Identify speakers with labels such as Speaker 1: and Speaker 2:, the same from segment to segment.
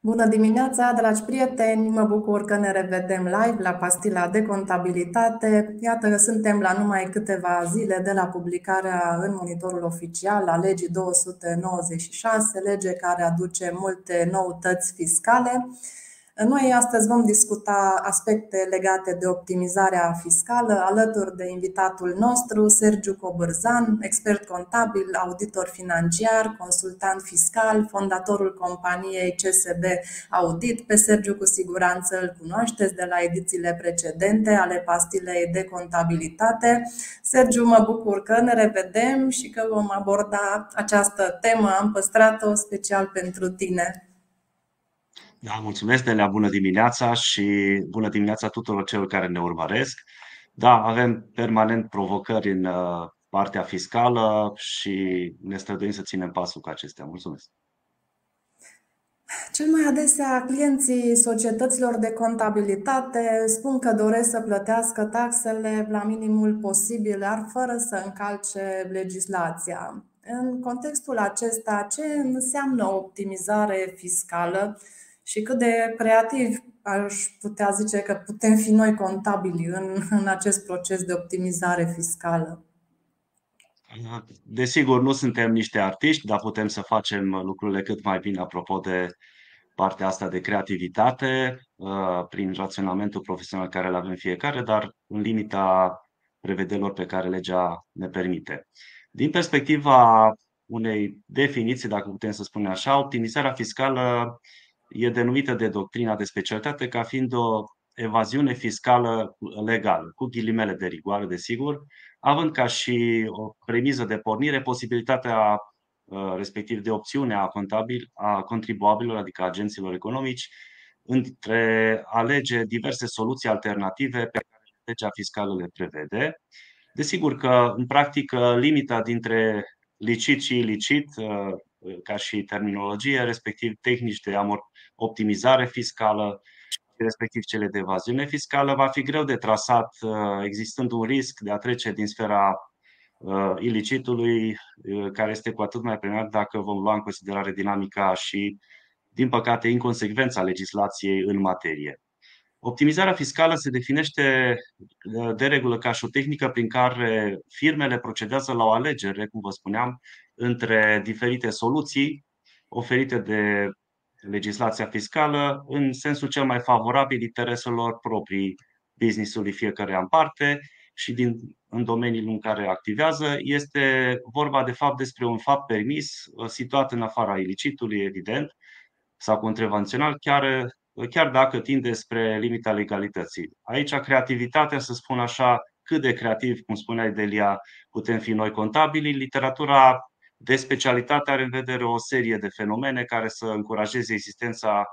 Speaker 1: Bună dimineața, dragi prieteni! Mă bucur că ne revedem live la Pastila de Contabilitate. Iată că suntem la numai câteva zile de la publicarea în monitorul oficial a legii 296, lege care aduce multe noutăți fiscale. Noi astăzi vom discuta aspecte legate de optimizarea fiscală alături de invitatul nostru, Sergiu Cobârzan, expert contabil, auditor financiar, consultant fiscal, fondatorul companiei CSB Audit. Pe Sergiu cu siguranță îl cunoașteți de la edițiile precedente ale pastilei de contabilitate. Sergiu, mă bucur că ne revedem și că vom aborda această temă. Am păstrat-o special pentru tine.
Speaker 2: Da, mulțumesc, Nelea, bună dimineața și bună dimineața tuturor celor care ne urmăresc. Da, avem permanent provocări în uh, partea fiscală și ne străduim să ținem pasul cu acestea. Mulțumesc!
Speaker 1: Cel mai adesea, clienții societăților de contabilitate spun că doresc să plătească taxele la minimul posibil, dar fără să încalce legislația. În contextul acesta, ce înseamnă optimizare fiscală și cât de creativ aș putea zice că putem fi noi contabili în, în acest proces de optimizare fiscală.
Speaker 2: Desigur, nu suntem niște artiști, dar putem să facem lucrurile cât mai bine apropo de partea asta de creativitate, uh, prin raționamentul profesional care îl avem fiecare, dar în limita prevederilor pe care legea ne permite. Din perspectiva unei definiții, dacă putem să spunem așa, optimizarea fiscală e denumită de doctrina de specialitate ca fiind o evaziune fiscală legală, cu ghilimele de rigoare, desigur, având ca și o premiză de pornire posibilitatea uh, respectiv de opțiune a, contabil, a contribuabilor, adică agenților economici, între alege diverse soluții alternative pe care legea fiscală le prevede. Desigur că, în practică, limita dintre licit și ilicit, uh, ca și terminologie, respectiv tehnici de optimizare fiscală, respectiv cele de evaziune fiscală, va fi greu de trasat, uh, existând un risc de a trece din sfera uh, ilicitului, uh, care este cu atât mai premiat dacă vom lua în considerare dinamica și, din păcate, inconsecvența legislației în materie. Optimizarea fiscală se definește de regulă ca și o tehnică prin care firmele procedează la o alegere, cum vă spuneam, între diferite soluții oferite de legislația fiscală în sensul cel mai favorabil intereselor proprii business-ului fiecare în parte și din, în domeniul în care activează. Este vorba de fapt despre un fapt permis uh, situat în afara ilicitului, evident, sau contravențional, chiar, uh, chiar dacă tinde spre limita legalității. Aici creativitatea, să spun așa, cât de creativ, cum spunea Delia, putem fi noi contabili. Literatura de specialitate are în vedere o serie de fenomene care să încurajeze existența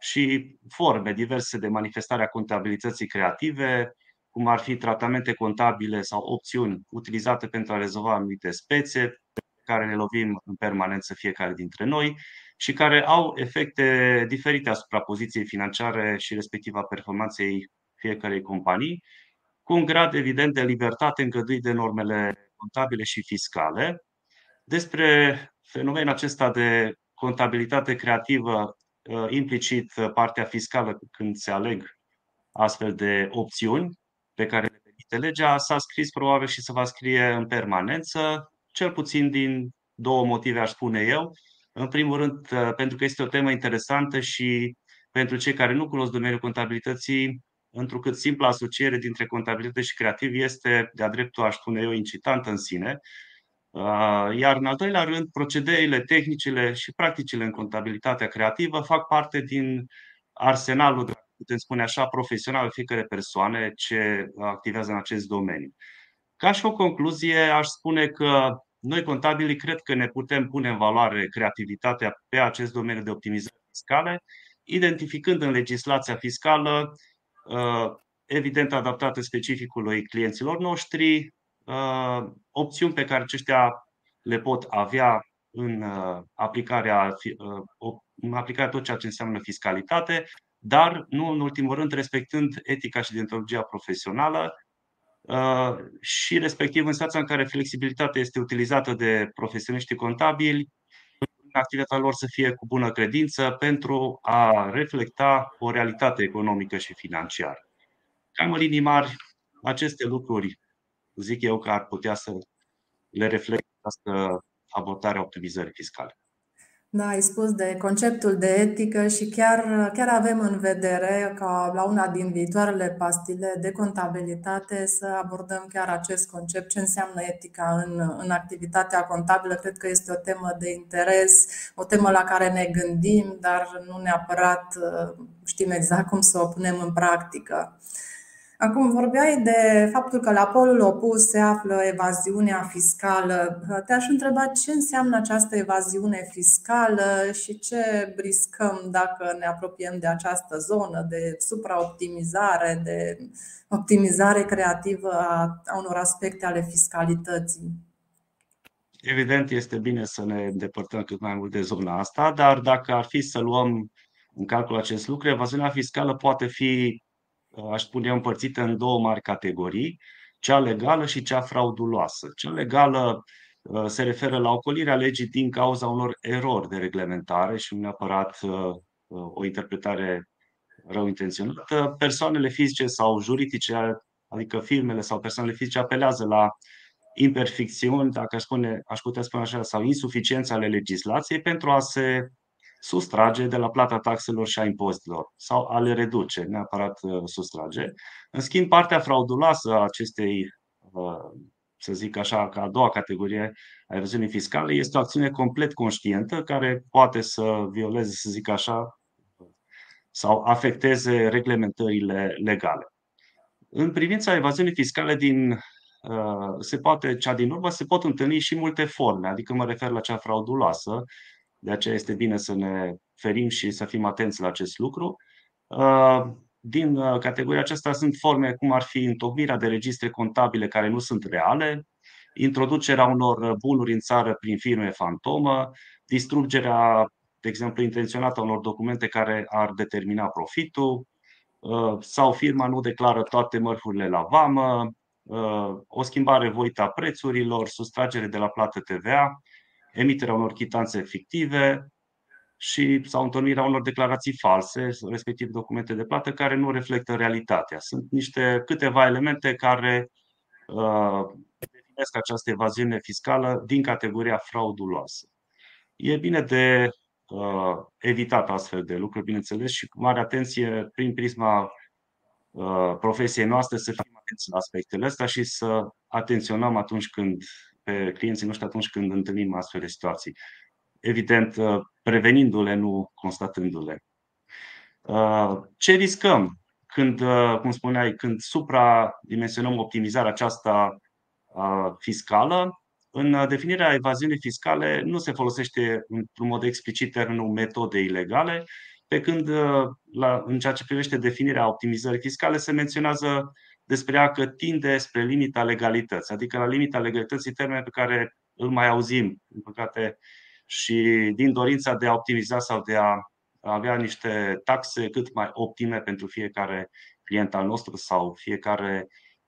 Speaker 2: și forme diverse de manifestare a contabilității creative, cum ar fi tratamente contabile sau opțiuni utilizate pentru a rezolva anumite spețe, pe care ne lovim în permanență fiecare dintre noi și care au efecte diferite asupra poziției financiare și respectiv a performanței fiecarei companii, cu un grad evident de libertate îngăduit de normele contabile și fiscale, despre fenomenul acesta de contabilitate creativă, uh, implicit uh, partea fiscală când se aleg astfel de opțiuni pe care le permite legea, s-a scris probabil și se va scrie în permanență, cel puțin din două motive, aș spune eu. În primul rând, uh, pentru că este o temă interesantă și pentru cei care nu cunosc domeniul contabilității, întrucât simpla asociere dintre contabilitate și creativ este, de-a dreptul, aș spune eu, incitantă în sine Uh, iar în al doilea rând, procedeile, tehnicile și practicile în contabilitatea creativă fac parte din arsenalul, putem spune așa, profesional fiecare persoane ce activează în acest domeniu. Ca și o concluzie, aș spune că noi contabili cred că ne putem pune în valoare creativitatea pe acest domeniu de optimizare fiscale, identificând în legislația fiscală, uh, evident adaptată specificului clienților noștri, uh, opțiuni pe care aceștia le pot avea în uh, aplicarea, uh, în aplicarea tot ceea ce înseamnă fiscalitate, dar nu în ultimul rând respectând etica și deontologia profesională uh, și respectiv în situația în care flexibilitatea este utilizată de profesioniștii contabili, activitatea lor să fie cu bună credință pentru a reflecta o realitate economică și financiară. Cam în linii mari, aceste lucruri zic eu că ar putea să le reflecte această abordare a optimizării fiscale.
Speaker 1: Da, ai spus de conceptul de etică și chiar, chiar avem în vedere ca la una din viitoarele pastile de contabilitate să abordăm chiar acest concept, ce înseamnă etica în, în activitatea contabilă. Cred că este o temă de interes, o temă la care ne gândim, dar nu neapărat uh, știm exact cum să o punem în practică. Acum vorbeai de faptul că la polul opus se află evaziunea fiscală. Te-aș întreba ce înseamnă această evaziune fiscală și ce riscăm dacă ne apropiem de această zonă de supraoptimizare, de optimizare creativă a unor aspecte ale fiscalității.
Speaker 2: Evident, este bine să ne îndepărtăm cât mai mult de zona asta, dar dacă ar fi să luăm în calcul acest lucru, evaziunea fiscală poate fi aș spune, împărțită în două mari categorii, cea legală și cea frauduloasă. Cea legală uh, se referă la ocolirea legii din cauza unor erori de reglementare și nu neapărat uh, uh, o interpretare rău intenționată. Persoanele fizice sau juridice, adică firmele sau persoanele fizice, apelează la imperfecțiuni, dacă aș, spune, aș putea spune așa, sau insuficiențe ale legislației pentru a se sustrage de la plata taxelor și a impozitelor sau a le reduce, neapărat uh, sustrage. În schimb, partea frauduloasă a acestei, uh, să zic așa, ca a doua categorie a evaziunii fiscale este o acțiune complet conștientă care poate să violeze, să zic așa, sau afecteze reglementările legale. În privința evaziunii fiscale din uh, se poate, cea din urmă, se pot întâlni și multe forme, adică mă refer la cea frauduloasă, de aceea este bine să ne ferim și să fim atenți la acest lucru. Uh, din uh, categoria aceasta sunt forme cum ar fi întocmirea de registre contabile care nu sunt reale, introducerea unor bunuri în țară prin firme fantomă, distrugerea, de exemplu, intenționată a unor documente care ar determina profitul, uh, sau firma nu declară toate mărfurile la vamă, o schimbare voită a prețurilor, sustragere de la plată TVA, emiterea unor chitanțe fictive și sau întâlnirea unor declarații false, respectiv documente de plată, care nu reflectă realitatea. Sunt niște câteva elemente care uh, definesc această evaziune fiscală din categoria frauduloasă. E bine de uh, evitat astfel de lucruri, bineînțeles, și cu mare atenție, prin prisma uh, profesiei noastre, să fim atenți la aspectele astea și să atenționăm atunci când pe clienții noștri atunci când întâlnim astfel de situații. Evident, uh, prevenindu-le, nu constatându-le. Uh, ce riscăm când, uh, cum spuneai, când supradimensionăm optimizarea aceasta fiscală? În definirea evaziunii fiscale nu se folosește într-un mod explicit termenul metode ilegale, pe când la, în ceea ce privește definirea optimizării fiscale se menționează despre a că tinde spre limita legalității, adică la limita legalității termen pe care îl mai auzim, în păcate, și din dorința de a optimiza sau de a avea niște taxe cât mai optime pentru fiecare client al nostru sau fiecare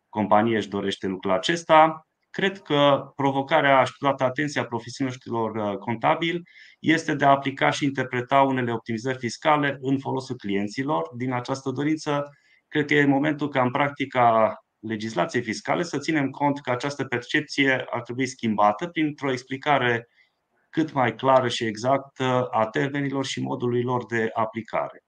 Speaker 2: companie își dorește lucrul acesta. Cred că provocarea și toată atenția profesioniștilor uh, contabili este de a aplica și interpreta unele optimizări fiscale în folosul clienților. Din această dorință Cred că e momentul ca în practica legislației fiscale să ținem cont că această percepție ar trebui schimbată printr-o explicare cât mai clară și exactă a termenilor și modului lor de aplicare.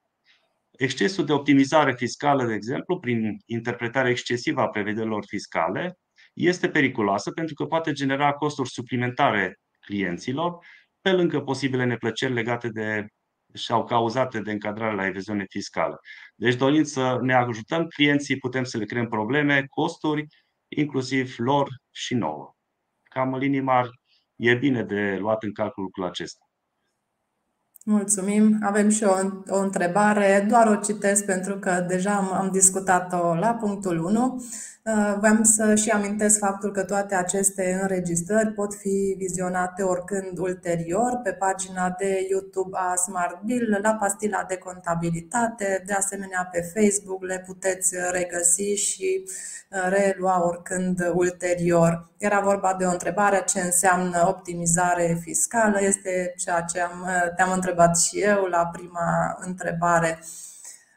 Speaker 2: Excesul de optimizare fiscală, de exemplu, prin interpretarea excesivă a prevederilor fiscale, este periculoasă pentru că poate genera costuri suplimentare clienților, pe lângă posibile neplăceri legate de și-au cauzate de încadrare la evaziune fiscală. Deci dorim să ne ajutăm clienții, putem să le creăm probleme, costuri, inclusiv lor și nouă. Cam în linii mari, e bine de luat în calcul lucrul acesta.
Speaker 1: Mulțumim. Avem și o, o întrebare, doar o citesc pentru că deja am, am discutat-o la punctul 1. Uh, vreau să și amintesc faptul că toate aceste înregistrări pot fi vizionate oricând ulterior pe pagina de YouTube a Smart Bill, la pastila de contabilitate, de asemenea pe Facebook le puteți regăsi și uh, relua oricând ulterior. Era vorba de o întrebare ce înseamnă optimizare fiscală, este ceea ce am, uh, te-am întrebat și eu la prima întrebare.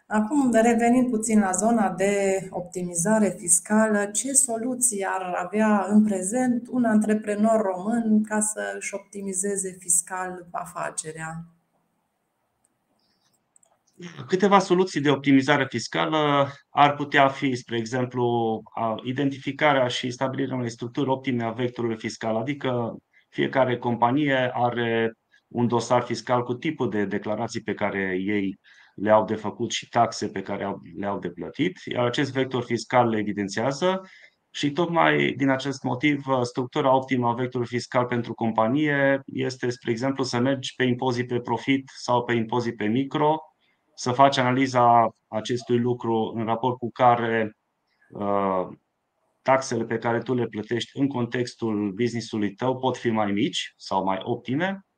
Speaker 1: Acum, revenind puțin la zona de optimizare fiscală, ce soluții ar avea în prezent un antreprenor român ca să își optimizeze fiscal afacerea?
Speaker 2: Câteva soluții de optimizare fiscală ar putea fi, spre exemplu, identificarea și stabilirea unei structuri optime a vectorului fiscal, adică fiecare companie are un dosar fiscal cu tipul de declarații pe care ei le-au de făcut și taxe pe care le-au de plătit, iar acest vector fiscal le evidențiază și tocmai din acest motiv structura optimă a vectorului fiscal pentru companie este, spre exemplu, să mergi pe impozit pe profit sau pe impozit pe micro, să faci analiza acestui lucru în raport cu care uh, taxele pe care tu le plătești în contextul business-ului tău pot fi mai mici sau mai optime. Uh,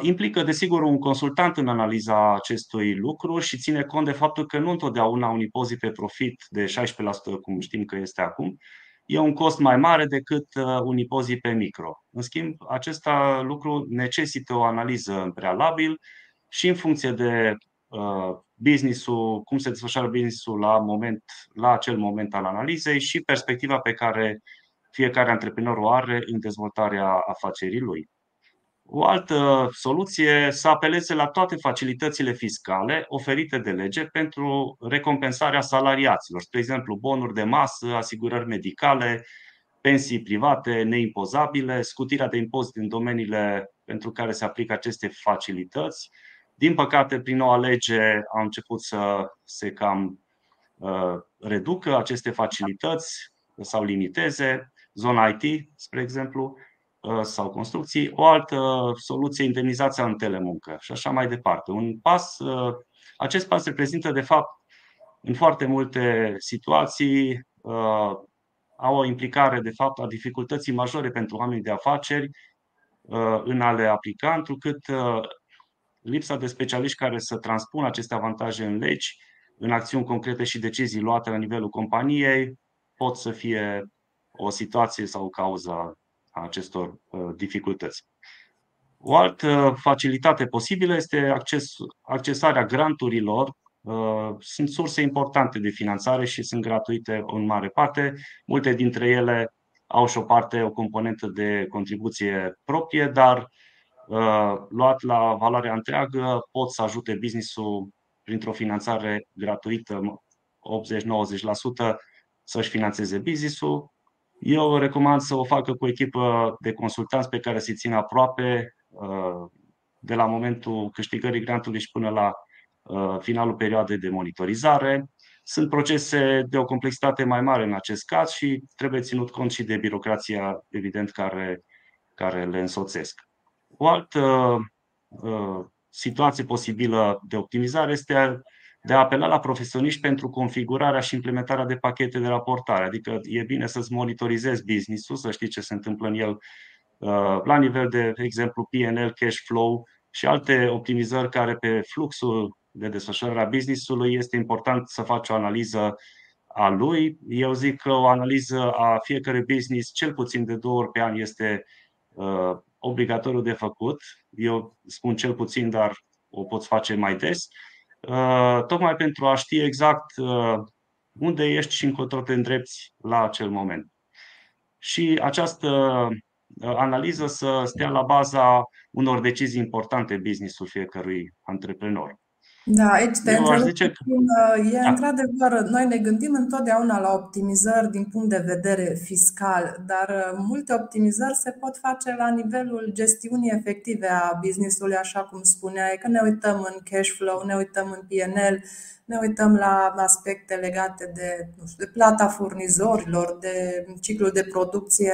Speaker 2: implică, desigur, un consultant în analiza acestui lucru și ține cont de faptul că nu întotdeauna un impozit pe profit de 16%, cum știm că este acum, e un cost mai mare decât uh, un impozit pe micro. În schimb, acest lucru necesită o analiză în prealabil și în funcție de uh, business-ul, cum se desfășoară business-ul la, moment, la acel moment al analizei și perspectiva pe care fiecare antreprenor o are în dezvoltarea afacerii lui. O altă soluție să apeleze la toate facilitățile fiscale oferite de lege pentru recompensarea salariaților, spre exemplu bonuri de masă, asigurări medicale, pensii private neimpozabile, scutirea de impozit în domeniile pentru care se aplică aceste facilități. Din păcate, prin noua lege au început să se cam uh, reducă aceste facilități sau limiteze. Zona IT, spre exemplu, Uh, sau construcții, o altă soluție, indemnizația în telemuncă și așa mai departe. Un pas, uh, acest pas reprezintă, de fapt, în foarte multe situații, uh, au o implicare, de fapt, a dificultății majore pentru oamenii de afaceri în a le aplica, întrucât lipsa de specialiști care să transpună aceste avantaje în legi, în acțiuni concrete și decizii luate la nivelul companiei, pot să fie o situație sau o cauză a acestor uh, dificultăți. O altă facilitate posibilă este acces, accesarea granturilor. Uh, sunt surse importante de finanțare și sunt gratuite în mare parte. Multe dintre ele au și o parte, o componentă de contribuție proprie, dar uh, luat la valoarea întreagă pot să ajute businessul printr-o finanțare gratuită 80-90% să-și finanțeze businessul eu recomand să o facă cu o echipă de consultanți pe care să-i țină aproape uh, de la momentul câștigării grantului și până la uh, finalul perioadei de monitorizare. Sunt procese de o complexitate mai mare în acest caz și trebuie ținut cont și de birocrația, evident, care, care le însoțesc. O altă uh, situație posibilă de optimizare este de a apela la profesioniști pentru configurarea și implementarea de pachete de raportare. Adică e bine să-ți monitorizezi business-ul, să știi ce se întâmplă în el uh, la nivel de, de exemplu, PNL, cash flow și alte optimizări care pe fluxul de desfășurare a business-ului este important să faci o analiză a lui. Eu zic că o analiză a fiecărui business cel puțin de două ori pe an este uh, obligatoriu de făcut. Eu spun cel puțin, dar o poți face mai des. Uh, tocmai pentru a ști exact uh, unde ești și încotro te îndrepți la acel moment. Și această uh, analiză să stea la baza unor decizii importante business-ul fiecărui antreprenor.
Speaker 1: Da, aici te întreb, zice că... Uh, e da. într-adevăr, noi ne gândim întotdeauna la optimizări din punct de vedere fiscal, dar uh, multe optimizări se pot face la nivelul gestiunii efective a business-ului, așa cum spuneai, că ne uităm în cash flow, ne uităm în PNL, ne uităm la aspecte legate de, nu știu, de plata furnizorilor, de ciclul de producție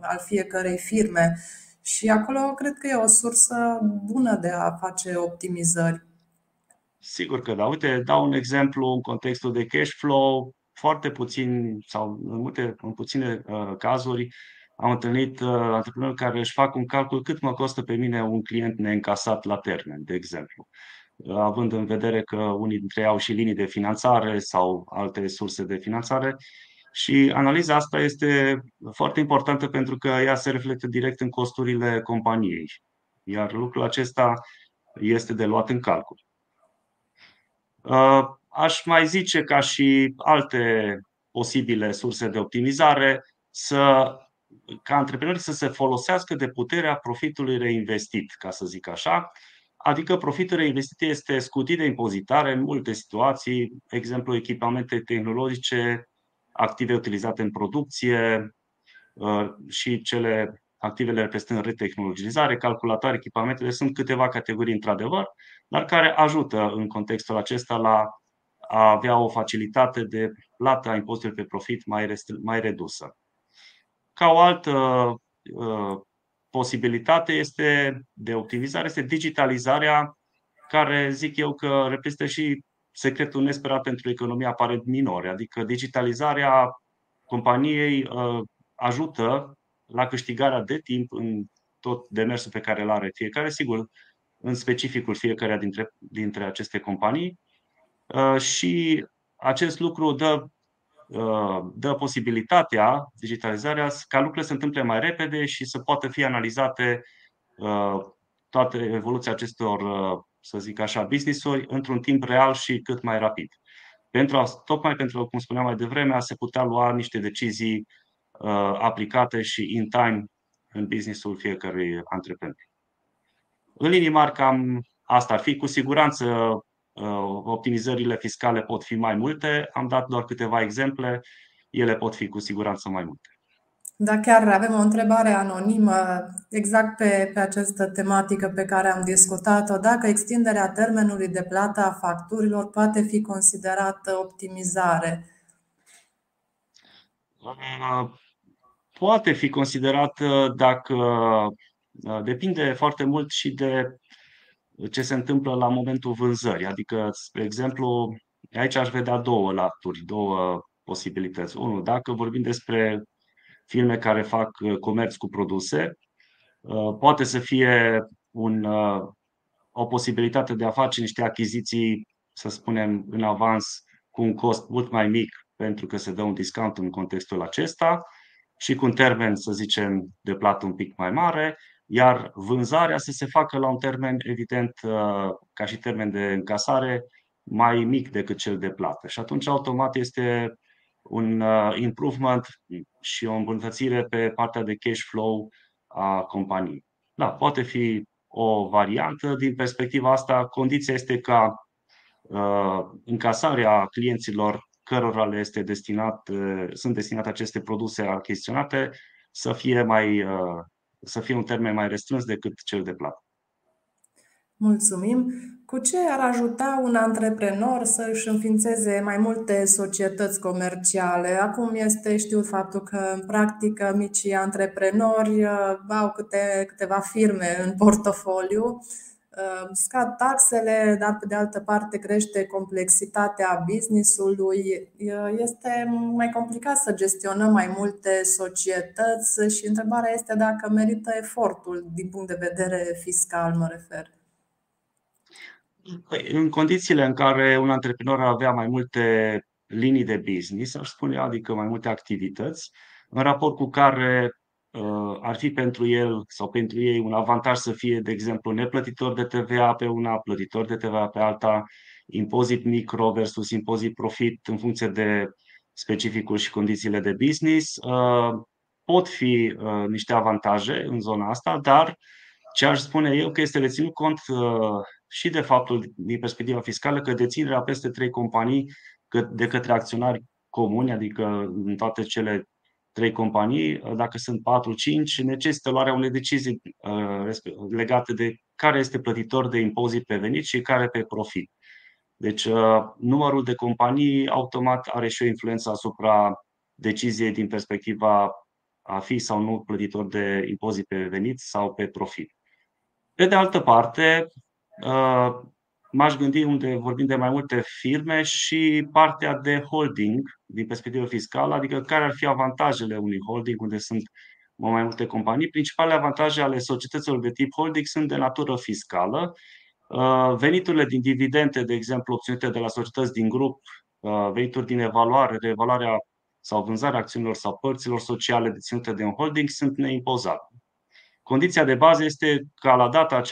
Speaker 1: al fiecărei firme Și acolo cred că e o sursă bună de a face optimizări.
Speaker 2: Sigur că da. Uite, dau un exemplu în contextul de cash flow. Foarte puțin sau în, multe, în puține uh, cazuri am întâlnit uh, antreprenori care își fac un calcul cât mă costă pe mine un client neîncasat la termen, de exemplu. Uh, având în vedere că unii dintre ei au și linii de finanțare sau alte surse de finanțare. Și analiza asta este foarte importantă pentru că ea se reflectă direct în costurile companiei. Iar lucrul acesta este de luat în calcul. Uh, aș mai zice ca și alte posibile surse de optimizare să ca antreprenorii să se folosească de puterea profitului reinvestit, ca să zic așa, adică profitul reinvestit este scutit de impozitare în multe situații, exemplu echipamente tehnologice, active utilizate în producție uh, și cele activele reprezentând retehnologizare, calculatoare, echipamentele, sunt câteva categorii într-adevăr, dar care ajută în contextul acesta la a avea o facilitate de plată a impozitului pe profit mai, mai redusă. Ca o altă uh, posibilitate este de optimizare este digitalizarea, care zic eu că reprezintă și secretul nesperat pentru economia aparent minore, adică digitalizarea companiei uh, ajută la câștigarea de timp în tot demersul pe care îl are fiecare, sigur, în specificul fiecare dintre, dintre aceste companii. Uh, și acest lucru dă, uh, dă posibilitatea, digitalizarea, ca lucrurile să întâmple mai repede și să poată fi analizate uh, toate evoluția acestor, să zic așa, business-uri într-un timp real și cât mai rapid. Pentru a, tocmai pentru, cum spuneam mai devreme, a se putea lua niște decizii aplicate și in time în businessul fiecărui antreprenor. În linii mari, cam asta ar fi. Cu siguranță uh, optimizările fiscale pot fi mai multe. Am dat doar câteva exemple. Ele pot fi cu siguranță mai multe.
Speaker 1: Da, chiar avem o întrebare anonimă exact pe, pe această tematică pe care am discutat-o. Dacă extinderea termenului de plată a facturilor poate fi considerată optimizare?
Speaker 2: Uh, poate fi considerată dacă da, depinde foarte mult și de ce se întâmplă la momentul vânzării. Adică, spre exemplu, aici aș vedea două laturi, două posibilități. Unul, dacă vorbim despre firme care fac uh, comerț cu produse, uh, poate să fie un, uh, o posibilitate de a face niște achiziții, să spunem, în avans cu un cost mult mai mic, pentru că se dă un discount în contextul acesta și cu un termen, să zicem, de plată un pic mai mare iar vânzarea să se facă la un termen, evident, uh, ca și termen de încasare, mai mic decât cel de plată. Și atunci, automat, este un uh, improvement și o îmbunătățire pe partea de cash flow a companiei. Da, poate fi o variantă. Din perspectiva asta, condiția este ca uh, încasarea clienților cărora le este destinat, uh, sunt destinate aceste produse achiziționate să fie mai uh, să fie un termen mai restrâns decât cel de plată.
Speaker 1: Mulțumim! Cu ce ar ajuta un antreprenor să își înființeze mai multe societăți comerciale? Acum este știut faptul că, în practică, micii antreprenori uh, au câte, câteva firme în portofoliu Ehm, scad taxele, dar pe de altă parte crește complexitatea businessului. Este mai complicat să gestionăm mai multe societăți și întrebarea este dacă merită efortul din punct de vedere fiscal, mă refer.
Speaker 2: Păi, în condițiile în care un antreprenor avea mai multe linii de business, aș spune, adică mai multe activități, în raport cu care Uh, ar fi pentru el sau pentru ei un avantaj să fie, de exemplu, neplătitor de TVA pe una, plătitor de TVA pe alta, impozit micro versus impozit profit în funcție de specificul și condițiile de business. Uh, pot fi uh, niște avantaje în zona asta, dar ce aș spune eu că este de ținut cont și de faptul, din perspectiva fiscală, că deținerea peste trei companii de către acționari comuni, adică în toate cele trei companii, dacă sunt 4-5, necesită luarea unei decizii uh, legate de care este plătitor de impozit pe venit și care pe profit. Deci, uh, numărul de companii automat are și o influență asupra deciziei din perspectiva a fi sau nu plătitor de impozit pe venit sau pe profit. Pe de altă parte, m-aș gândi unde vorbim de mai multe firme și partea de holding din perspectivă fiscală, adică care ar fi avantajele unui holding unde sunt mai multe companii. Principalele avantaje ale societăților de tip holding sunt de natură fiscală. Uh, veniturile din dividende, de exemplu, obținute de la societăți din grup, uh, venituri din evaluare, reevaluarea sau vânzarea acțiunilor sau părților sociale deținute de un holding sunt neimpozate. Condiția de bază este ca la data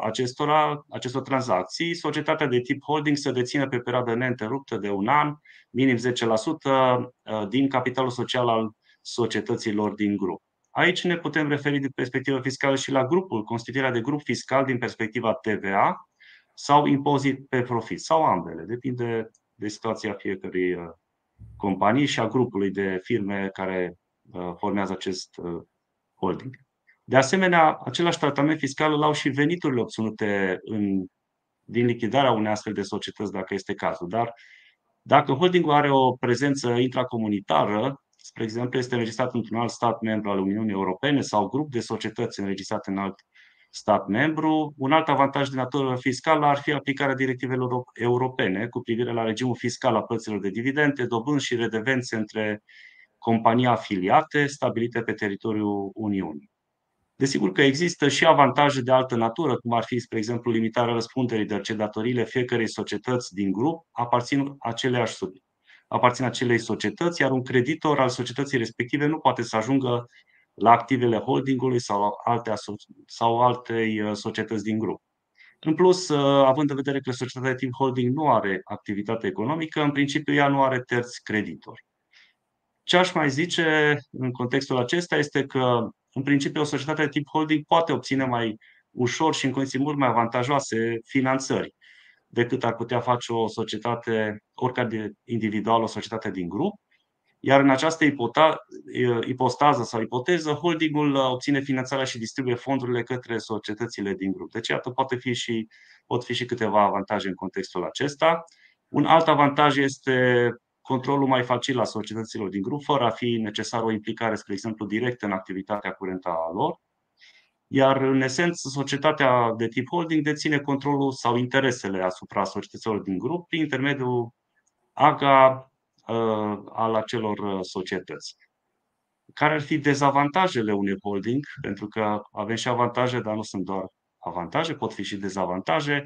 Speaker 2: acestora, acestor tranzacții, societatea de tip holding să dețină pe perioadă neîntreruptă de un an, minim 10% uh, din capitalul social al societăților din grup. Aici ne putem referi din perspectivă fiscală și la grupul, constituirea de grup fiscal din perspectiva TVA sau impozit pe profit, sau ambele, depinde de situația fiecărei uh, companii și a grupului de firme care uh, formează acest holding. De asemenea, același tratament fiscal îl au și veniturile obținute în, din lichidarea unei astfel de societăți, dacă este cazul. Dar dacă holdingul are o prezență intracomunitară, spre exemplu, este înregistrat într-un alt stat membru al Uniunii Europene sau grup de societăți înregistrat în alt stat membru, un alt avantaj de natură fiscală ar fi aplicarea directivelor europene cu privire la regimul fiscal a plăților de dividende, dobânzi și redevențe între companii afiliate stabilite pe teritoriul Uniunii. Desigur că există și avantaje de altă natură, cum ar fi, spre exemplu, limitarea răspunderii, de ce datoriile fiecărei societăți din grup aparțin aceleași aparțin acelei societăți, iar un creditor al societății respective nu poate să ajungă la activele holdingului sau alte, sau altei uh, societăți din grup. În plus, uh, având în vedere că societatea de tip holding nu are activitate economică, în principiu ea nu are terți creditori. Ce aș mai zice în contextul acesta este că în principiu, o societate de tip holding poate obține mai ușor și în condiții mult mai avantajoase finanțări decât ar putea face o societate, oricare individuală, o societate din grup. Iar în această ipostază sau ipoteză, holdingul obține finanțarea și distribuie fondurile către societățile din grup. Deci, iată, poate fi și, pot fi și câteva avantaje în contextul acesta. Un alt avantaj este controlul mai facil a societăților din grup, fără a fi necesar o implicare, spre exemplu, directă în activitatea curentă a lor. Iar, în esență, societatea de tip holding deține controlul sau interesele asupra societăților din grup prin intermediul AGA uh, al acelor uh, societăți. Care ar fi dezavantajele unui holding? Pentru că avem și avantaje, dar nu sunt doar avantaje, pot fi și dezavantaje.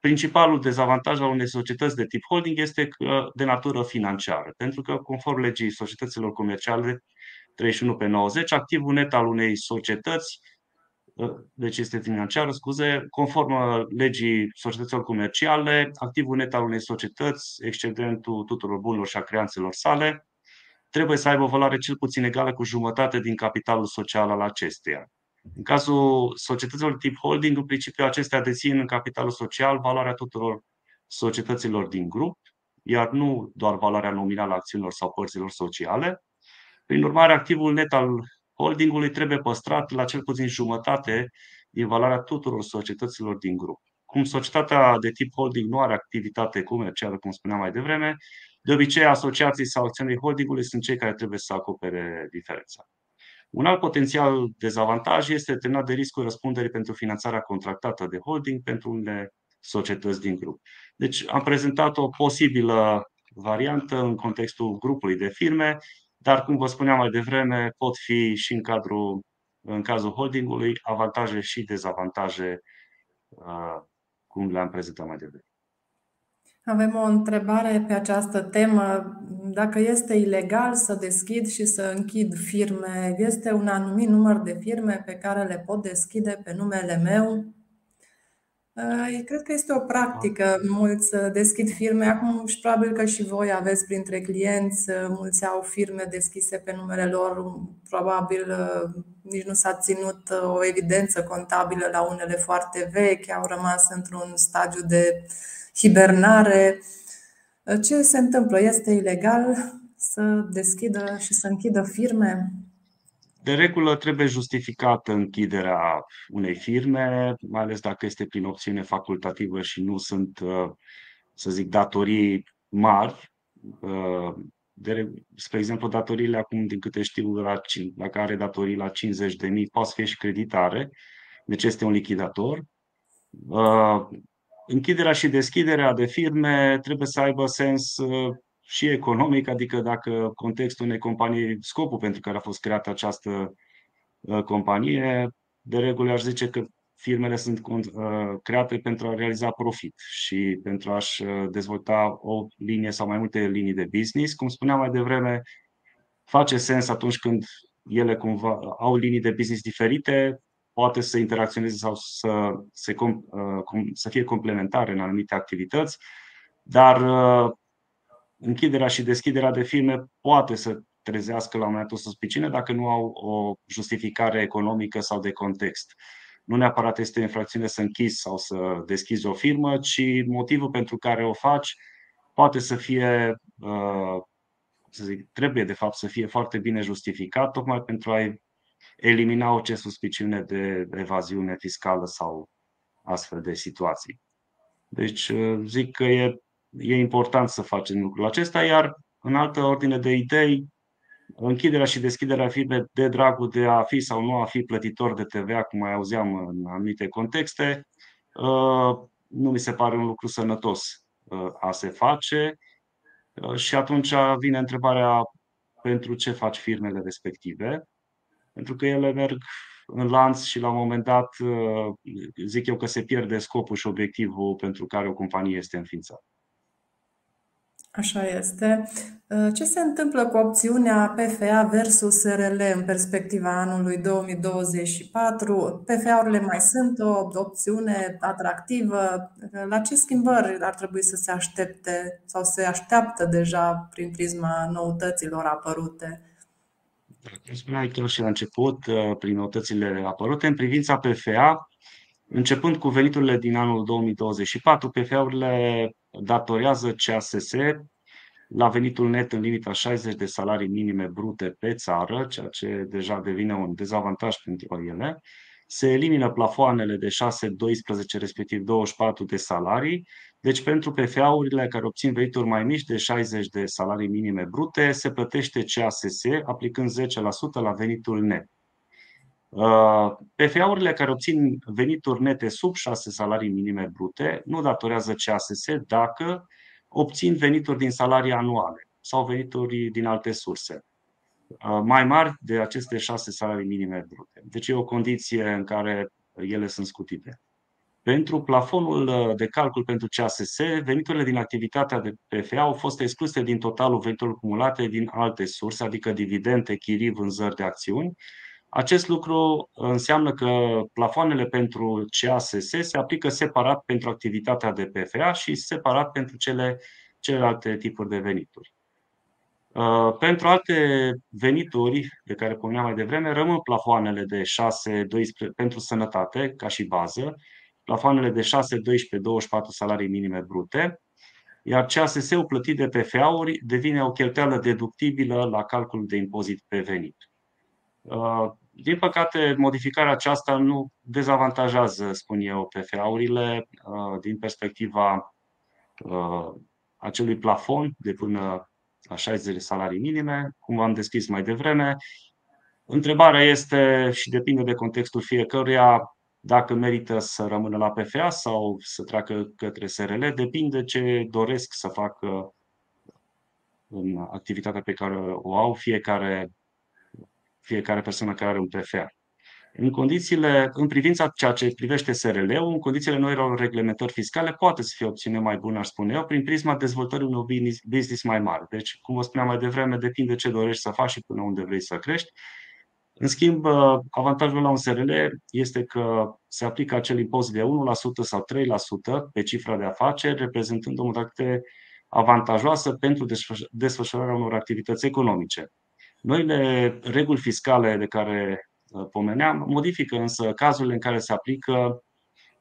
Speaker 2: Principalul dezavantaj al unei societăți de tip holding este că de natură financiară, pentru că, conform legii societăților comerciale 31 pe 90, activul net al unei societăți, deci este financiar, scuze, conform legii societăților comerciale, activul net al unei societăți, excedentul tuturor bunurilor și a creanțelor sale, trebuie să aibă o valoare cel puțin egală cu jumătate din capitalul social al acesteia. În cazul societăților tip holding, în principiu acestea dețin în capitalul social valoarea tuturor societăților din grup, iar nu doar valoarea nominală a acțiunilor sau părților sociale. Prin urmare, activul net al holdingului trebuie păstrat la cel puțin jumătate din valoarea tuturor societăților din grup. Cum societatea de tip holding nu are activitate comercială, cum spuneam mai devreme, de obicei asociații sau acțiunii holdingului sunt cei care trebuie să acopere diferența. Un alt potențial dezavantaj este terminat de riscul răspunderii pentru finanțarea contractată de holding pentru unele societăți din grup. Deci am prezentat o posibilă variantă în contextul grupului de firme, dar cum vă spuneam mai devreme, pot fi și în, cadrul, în cazul holdingului avantaje și dezavantaje, uh, cum le-am prezentat mai devreme.
Speaker 1: Avem o întrebare pe această temă. Dacă este ilegal să deschid și să închid firme, este un anumit număr de firme pe care le pot deschide pe numele meu? Cred că este o practică. Mulți deschid firme. Acum și probabil că și voi aveți printre clienți, mulți au firme deschise pe numele lor. Probabil nici nu s-a ținut o evidență contabilă la unele foarte vechi, au rămas într-un stadiu de hibernare. Ce se întâmplă? Este ilegal să deschidă și să închidă firme?
Speaker 2: De regulă trebuie justificată închiderea unei firme, mai ales dacă este prin opțiune facultativă și nu sunt, să zic, datorii mari de, spre exemplu, datoriile acum, din câte știu, la, la care datorii la 50 de mii, poate fi și creditare, deci este un lichidator. Uh, închiderea și deschiderea de firme trebuie să aibă sens uh, și economic, adică dacă contextul unei companii, scopul pentru care a fost creată această uh, companie, de regulă aș zice că firmele sunt create pentru a realiza profit și pentru a-și dezvolta o linie sau mai multe linii de business. Cum spuneam mai devreme, face sens atunci când ele cumva au linii de business diferite, poate să interacționeze sau să, să, uh, să fie complementare în anumite activități, dar uh, închiderea și deschiderea de firme poate să trezească la un moment dat o suspiciune dacă nu au o justificare economică sau de context. Nu neapărat este o infracțiune să închizi sau să deschizi o firmă, ci motivul pentru care o faci poate să fie, uh, să zic, trebuie de fapt să fie foarte bine justificat, tocmai pentru a elimina orice suspiciune de evaziune fiscală sau astfel de situații. Deci uh, zic că e, e important să facem lucrul acesta, iar în altă ordine de idei, închiderea și deschiderea firmei de dragul de a fi sau nu a fi plătitor de TVA, cum mai auzeam în anumite contexte, uh, nu mi se pare un lucru sănătos uh, a se face. Și atunci vine întrebarea pentru ce faci firmele respective pentru că ele merg în lanț și la un moment dat uh, zic eu că se pierde scopul și obiectivul pentru care o companie este înființată.
Speaker 1: Așa este. Uh, ce se întâmplă cu opțiunea PFA versus RL în perspectiva anului 2024? PFA-urile mai sunt o opțiune atractivă? La ce schimbări ar trebui să se aștepte sau se așteaptă deja prin prisma noutăților apărute?
Speaker 2: Cum spuneai chiar și la început, uh, prin notățile apărute, în privința PFA, începând cu veniturile din anul 2024, PFA-urile datorează CASS la venitul net în limita 60 de salarii minime brute pe țară, ceea ce deja devine un dezavantaj pentru ele. Se elimină plafoanele de 6, 12, respectiv 24 de salarii deci pentru PFA-urile care obțin venituri mai mici de 60 de salarii minime brute, se plătește CASS aplicând 10% la venitul net. Uh, PFA-urile care obțin venituri nete sub 6 salarii minime brute nu datorează CASS dacă obțin venituri din salarii anuale sau venituri din alte surse uh, mai mari de aceste 6 salarii minime brute. Deci e o condiție în care ele sunt scutite. Pentru plafonul uh, de calcul pentru CASS, veniturile din activitatea de PFA au fost excluse din totalul veniturilor cumulate din alte surse, adică dividende, chirii, vânzări de acțiuni. Acest lucru înseamnă că plafoanele pentru CASS se aplică separat pentru activitatea de PFA și separat pentru cele, celelalte tipuri de venituri. Uh, pentru alte venituri, de care pomeneam mai devreme, rămân plafoanele de 6, 12 pentru sănătate, ca și bază, plafoanele de 6, 12, 24 salarii minime brute, iar CASS-ul plătit de PFA-uri devine o cheltuială deductibilă la calculul de impozit pe venit. Uh, din păcate, modificarea aceasta nu dezavantajează, spun eu, PFA-urile uh, din perspectiva uh, acelui plafon de până la 60 de salarii minime, cum v-am descris mai devreme. Întrebarea este, și depinde de contextul fiecăruia, dacă merită să rămână la PFA sau să treacă către SRL, depinde ce doresc să facă în activitatea pe care o au fiecare, fiecare persoană care are un PFA. În condițiile, în privința ceea ce privește SRL-ul, în condițiile noilor reglementări fiscale, poate să fie o opțiune mai bună, aș spune eu, prin prisma dezvoltării unui business mai mare. Deci, cum vă spuneam mai devreme, depinde ce dorești să faci și până unde vrei să crești. În schimb, uh, avantajul la un SRL este că se aplică acel impozit de 1% sau 3% pe cifra de afaceri, reprezentând o modalitate avantajoasă pentru desfășurarea unor activități economice. Noile reguli fiscale de care uh, pomeneam modifică însă cazurile în care se aplică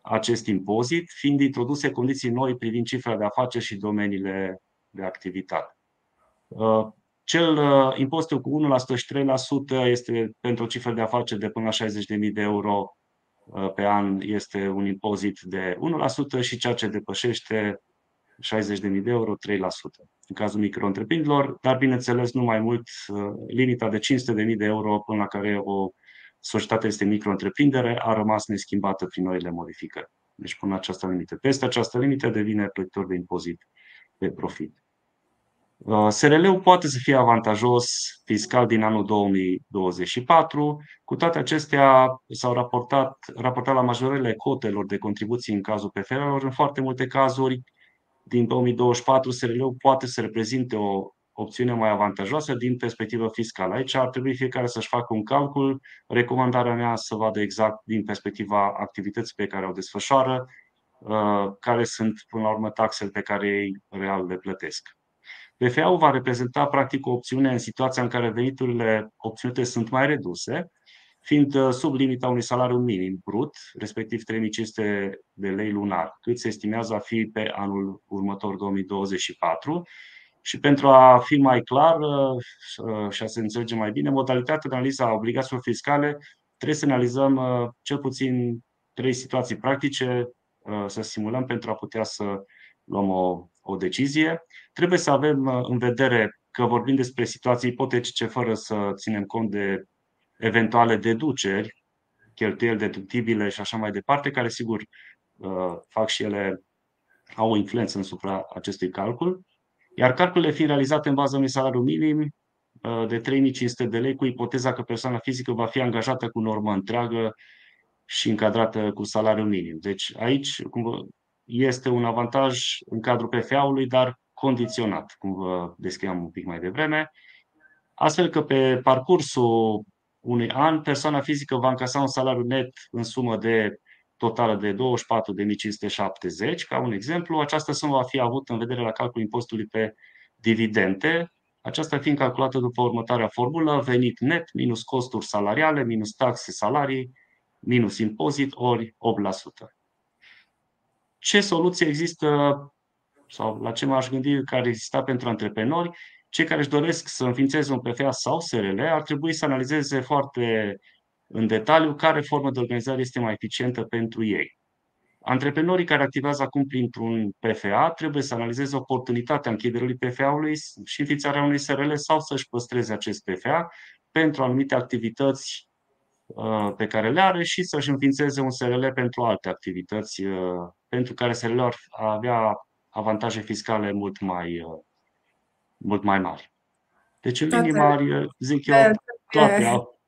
Speaker 2: acest impozit, fiind introduse condiții noi privind cifra de afaceri și domeniile de activitate. Uh, cel uh, impozitul cu 1% și 3% este pentru o cifră de afaceri de până la 60.000 de euro uh, pe an este un impozit de 1% și ceea ce depășește 60.000 de euro, 3%. În cazul micro dar bineînțeles nu mai mult limita de 500.000 de euro până la care o societate este micro a rămas neschimbată prin noile modificări. Deci până această limită. Peste această limită devine plătitor de impozit pe profit. Uh, SRL-ul poate să fie avantajos fiscal din anul 2024. Cu toate acestea, s-au raportat, raportat la majorele cotelor de contribuții în cazul PFR-urilor. În foarte multe cazuri, din 2024, SRL-ul poate să reprezinte o opțiune mai avantajoasă din perspectivă fiscală. Aici ar trebui fiecare să-și facă un calcul. Recomandarea mea să vadă exact din perspectiva activității pe care o desfășoară, uh, care sunt, până la urmă, taxele pe care ei real le plătesc. PFA-ul va reprezenta practic o opțiune în situația în care veniturile obținute sunt mai reduse, fiind uh, sub limita unui salariu minim brut, respectiv 3500 de lei lunar, cât se estimează a fi pe anul următor 2024. Și pentru a fi mai clar uh, uh, și a se înțelege mai bine, modalitatea de analiză a obligațiilor fiscale trebuie să analizăm cel puțin trei situații practice, să simulăm pentru a putea să luăm o, o decizie. Trebuie să avem uh, în vedere că vorbim despre situații ipotetice fără să ținem cont de eventuale deduceri, cheltuieli deductibile și așa mai departe, care sigur uh, fac și ele, au o influență asupra acestui calcul. Iar calculele fiind realizate în baza unui salariu minim uh, de 3500 de lei, cu ipoteza că persoana fizică va fi angajată cu normă întreagă și încadrată cu salariu minim. Deci aici, cum este un avantaj în cadrul PFA-ului, dar condiționat, cum vă descriam un pic mai devreme, astfel că pe parcursul unui an, persoana fizică va încasa un salariu net în sumă de totală de 24.570, ca un exemplu. Această sumă va fi avută în vedere la calculul impostului pe dividende, aceasta fiind calculată după următoarea formulă, venit net minus costuri salariale, minus taxe salarii, minus impozit, ori 8% ce soluție există sau la ce m-aș gândi care exista pentru antreprenori, cei care își doresc să înființeze un PFA sau SRL ar trebui să analizeze foarte în detaliu care formă de organizare este mai eficientă pentru ei. Antreprenorii care activează acum printr-un PFA trebuie să analizeze oportunitatea închiderii PFA-ului și înființarea unui SRL sau să-și păstreze acest PFA pentru anumite activități uh, pe care le are și să-și înființeze un SRL pentru alte activități uh, pentru care SRL ar avea avantaje fiscale mult mai, uh, mult mai mari. Deci, în linii mari, uh, zic eu, toate au.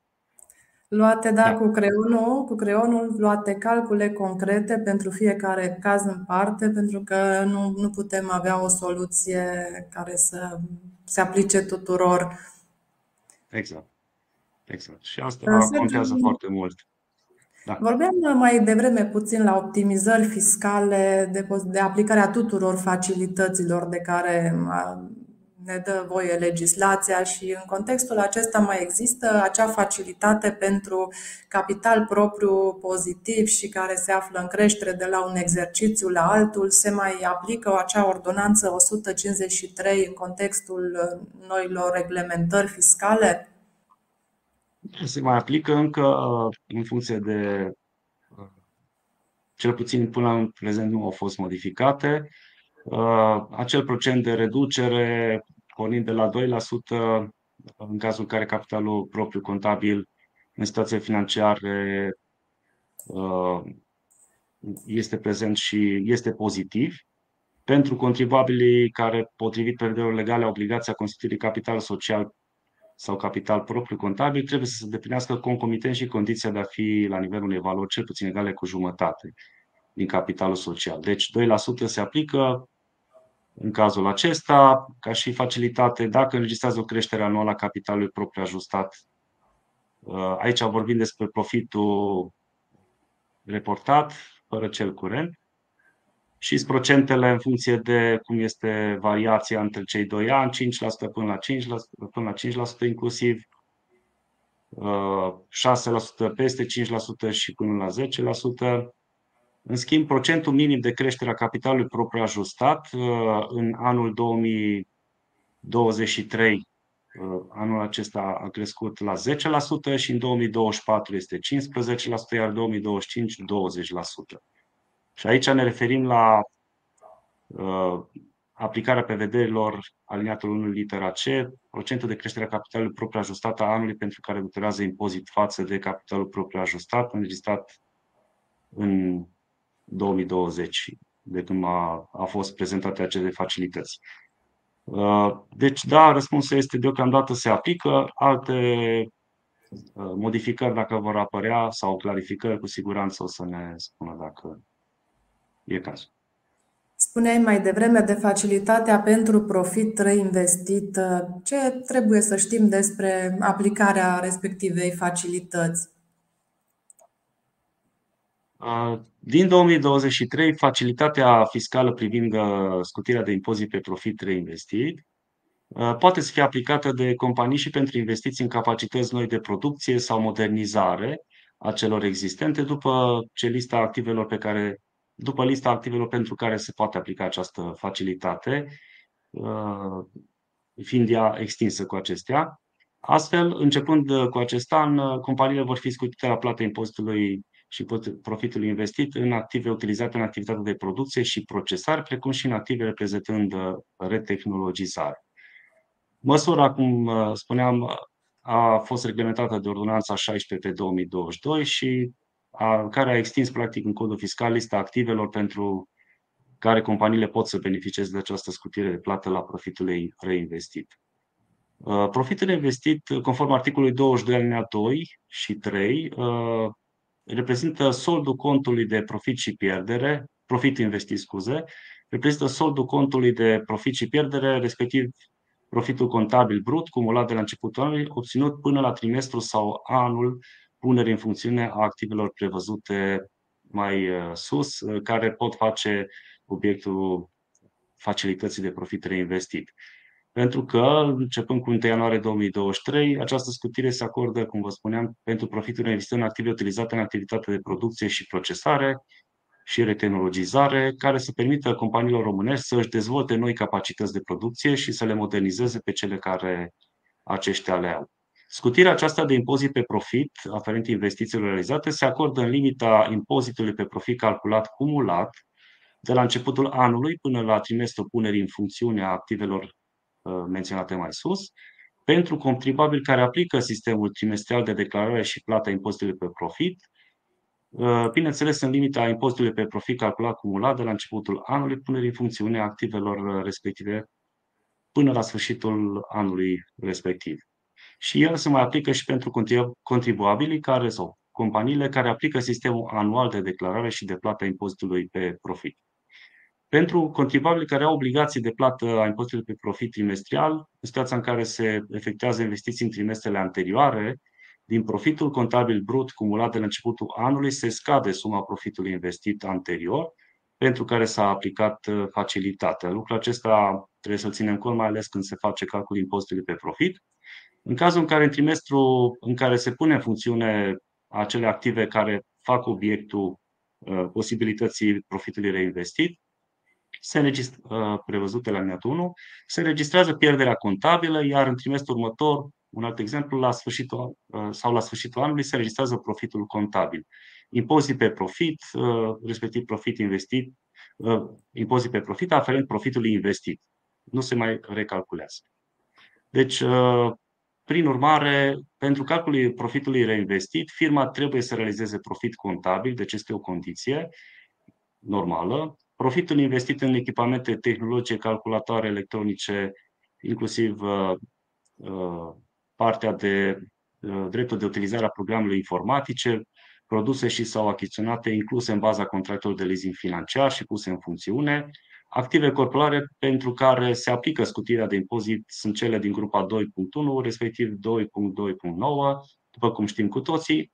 Speaker 1: Luate, da, da, cu creionul, cu creionul, luate calcule concrete pentru fiecare caz în parte, pentru că nu, nu putem avea o soluție care să se aplice tuturor.
Speaker 2: Exact. Exact. Și asta contează foarte mult.
Speaker 1: Da. Vorbeam mai devreme puțin la optimizări fiscale, de, de aplicarea tuturor facilităților de care ne dă voie legislația și în contextul acesta mai există acea facilitate pentru capital propriu pozitiv și care se află în creștere de la un exercițiu la altul. Se mai aplică acea ordonanță 153 în contextul noilor reglementări fiscale?
Speaker 2: Se mai aplică încă uh, în funcție de, uh, cel puțin până în prezent nu au fost modificate. Uh, acel procent de reducere pornind de la 2% în cazul în care capitalul propriu contabil în situație financiare este prezent și este pozitiv. Pentru contribuabilii care, potrivit prevederilor legale, au obligația constituirii capital social sau capital propriu contabil, trebuie să se deplinească concomitent și condiția de a fi la nivelul unei valori cel puțin egale cu jumătate din capitalul social. Deci 2% se aplică în cazul acesta, ca și facilitate, dacă înregistrează o creștere anuală a capitalului propriu ajustat. Uh, aici vorbim despre profitul reportat, fără cel curent și procentele în funcție de cum este variația între cei doi ani, 5% până la 5%, până la 5% inclusiv, 6% peste 5% și până la 10%. În schimb, procentul minim de creștere a capitalului propriu ajustat în anul 2023 anul acesta a crescut la 10% și în 2024 este 15%, iar 2025 20%. Și aici ne referim la aplicarea prevederilor aliniatul 1 litera C, procentul de creștere a capitalului propriu ajustat a anului pentru care durează impozit față de capitalul propriu ajustat, înregistrat în 2020, de când a, a fost prezentate acele facilități. Uh, deci, da, răspunsul este deocamdată se aplică, alte uh, modificări dacă vor apărea sau clarificări, cu siguranță o să ne spună dacă e cazul.
Speaker 1: Spuneai mai devreme de facilitatea pentru profit reinvestit. Ce trebuie să știm despre aplicarea respectivei facilități?
Speaker 2: Din 2023, facilitatea fiscală privind scutirea de impozit pe profit reinvestit poate să fie aplicată de companii și pentru investiții în capacități noi de producție sau modernizare a celor existente, după ce lista activelor pe care după lista activelor pentru care se poate aplica această facilitate, uh, fiind ea extinsă cu acestea. Astfel, începând cu acest an, uh, companiile vor fi scutite la plata impozitului și profitului investit în active utilizate în activitatea de producție și procesare, precum și în active reprezentând uh, retehnologizare. Măsura, cum spuneam, a fost reglementată de Ordonanța 16 pe 2022 și a, care a extins practic în codul fiscal lista activelor pentru care companiile pot să beneficieze de această scutire de plată la profitul reinvestit. Profitul investit, conform articolului 22 alinea 2 și 3, reprezintă soldul contului de profit și pierdere, profit investit, scuze, reprezintă soldul contului de profit și pierdere, respectiv profitul contabil brut cumulat de la începutul anului, obținut până la trimestru sau anul punere în funcțiune a activelor prevăzute mai uh, sus, uh, care pot face obiectul facilității de profit reinvestit. Pentru că, începând cu 1 ianuarie 2023, această scutire se acordă, cum vă spuneam, pentru profitul reinvestit în active utilizate în activitatea de producție și procesare și retehnologizare, care să permită companiilor românești să își dezvolte noi capacități de producție și să le modernizeze pe cele care aceștia le au. Scutirea aceasta de impozit pe profit aferent investițiilor realizate se acordă în limita impozitului pe profit calculat cumulat de la începutul anului până la trimestrul punerii în funcțiune a activelor uh, menționate mai sus, pentru contribuabil care aplică sistemul trimestrial de declarare și plata impozitului pe profit, uh, bineînțeles în limita impozitului pe profit calculat cumulat de la începutul anului punerii în funcțiune a activelor uh, respective până la sfârșitul anului respectiv și el se mai aplică și pentru contribuabilii care sau companiile care aplică sistemul anual de declarare și de plată a impozitului pe profit. Pentru contribuabilii care au obligații de plată a impozitului pe profit trimestrial, în situația în care se efectuează investiții în trimestrele anterioare, din profitul contabil brut cumulat de la începutul anului se scade suma profitului investit anterior, pentru care s-a aplicat uh, facilitatea. Lucrul acesta trebuie să-l ținem cont, mai ales când se face calculul impozitului pe profit. În cazul în care în trimestru în care se pune în funcțiune acele active care fac obiectul uh, posibilității profitului reinvestit, se înregistrează, uh, prevăzute la liniatul 1, se înregistrează pierderea contabilă, iar în trimestrul următor, un alt exemplu, la sfârșitul, uh, sau la sfârșitul anului se înregistrează profitul contabil. Impozit pe profit, respectiv profit investit, impozit pe profit aferent profitului investit. Nu se mai recalculează. Deci, prin urmare, pentru calculul profitului reinvestit, firma trebuie să realizeze profit contabil, deci este o condiție normală. Profitul investit în echipamente tehnologice, calculatoare electronice, inclusiv uh, uh, partea de uh, dreptul de utilizare a programelor informatice, produse și sau achiziționate incluse în baza contractului de leasing financiar și puse în funcțiune, Active corporale pentru care se aplică scutirea de impozit sunt cele din grupa 2.1, respectiv 2.2.9, după cum știm cu toții,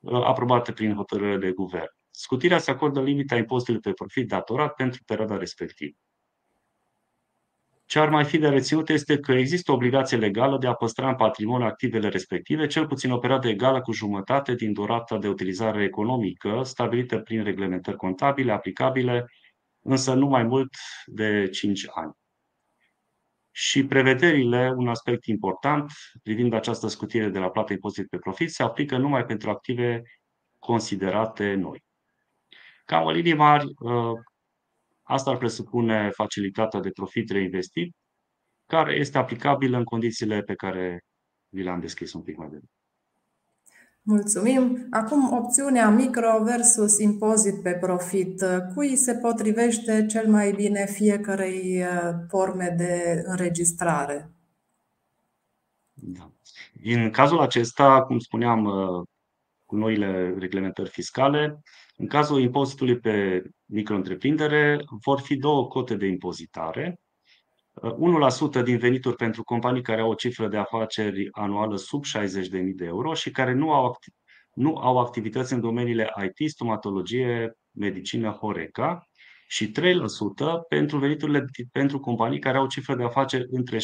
Speaker 2: uh, aprobate prin hotărâre de guvern. Scutirea se acordă limita impozitului pe profit datorat pentru perioada respectivă. Ce ar mai fi de reținut este că există obligație legală de a păstra în patrimoniu activele respective, cel puțin o perioadă egală cu jumătate din durata de utilizare economică, stabilită prin reglementări contabile aplicabile însă nu mai mult de 5 ani. Și prevederile, un aspect important privind această scutire de la plată impozit pe profit, se aplică numai pentru active considerate noi. Cam în linii mari, ă, Asta ar presupune facilitatea de profit reinvestit, care este aplicabilă în condițiile pe care vi le-am descris un pic mai devreme.
Speaker 1: Mulțumim. Acum, opțiunea micro versus impozit pe profit. Cui se potrivește cel mai bine fiecarei uh, forme de înregistrare?
Speaker 2: Da. În cazul acesta, cum spuneam, uh, cu noile reglementări fiscale, în cazul impozitului pe micro-întreprindere, vor fi două cote de impozitare. 1% din venituri pentru companii care au o cifră de afaceri anuală sub 60.000 de euro și care nu au, acti- nu au activități în domeniile IT, stomatologie, medicină, Horeca și 3% pentru veniturile pentru companii care au o cifră de afaceri între 60.000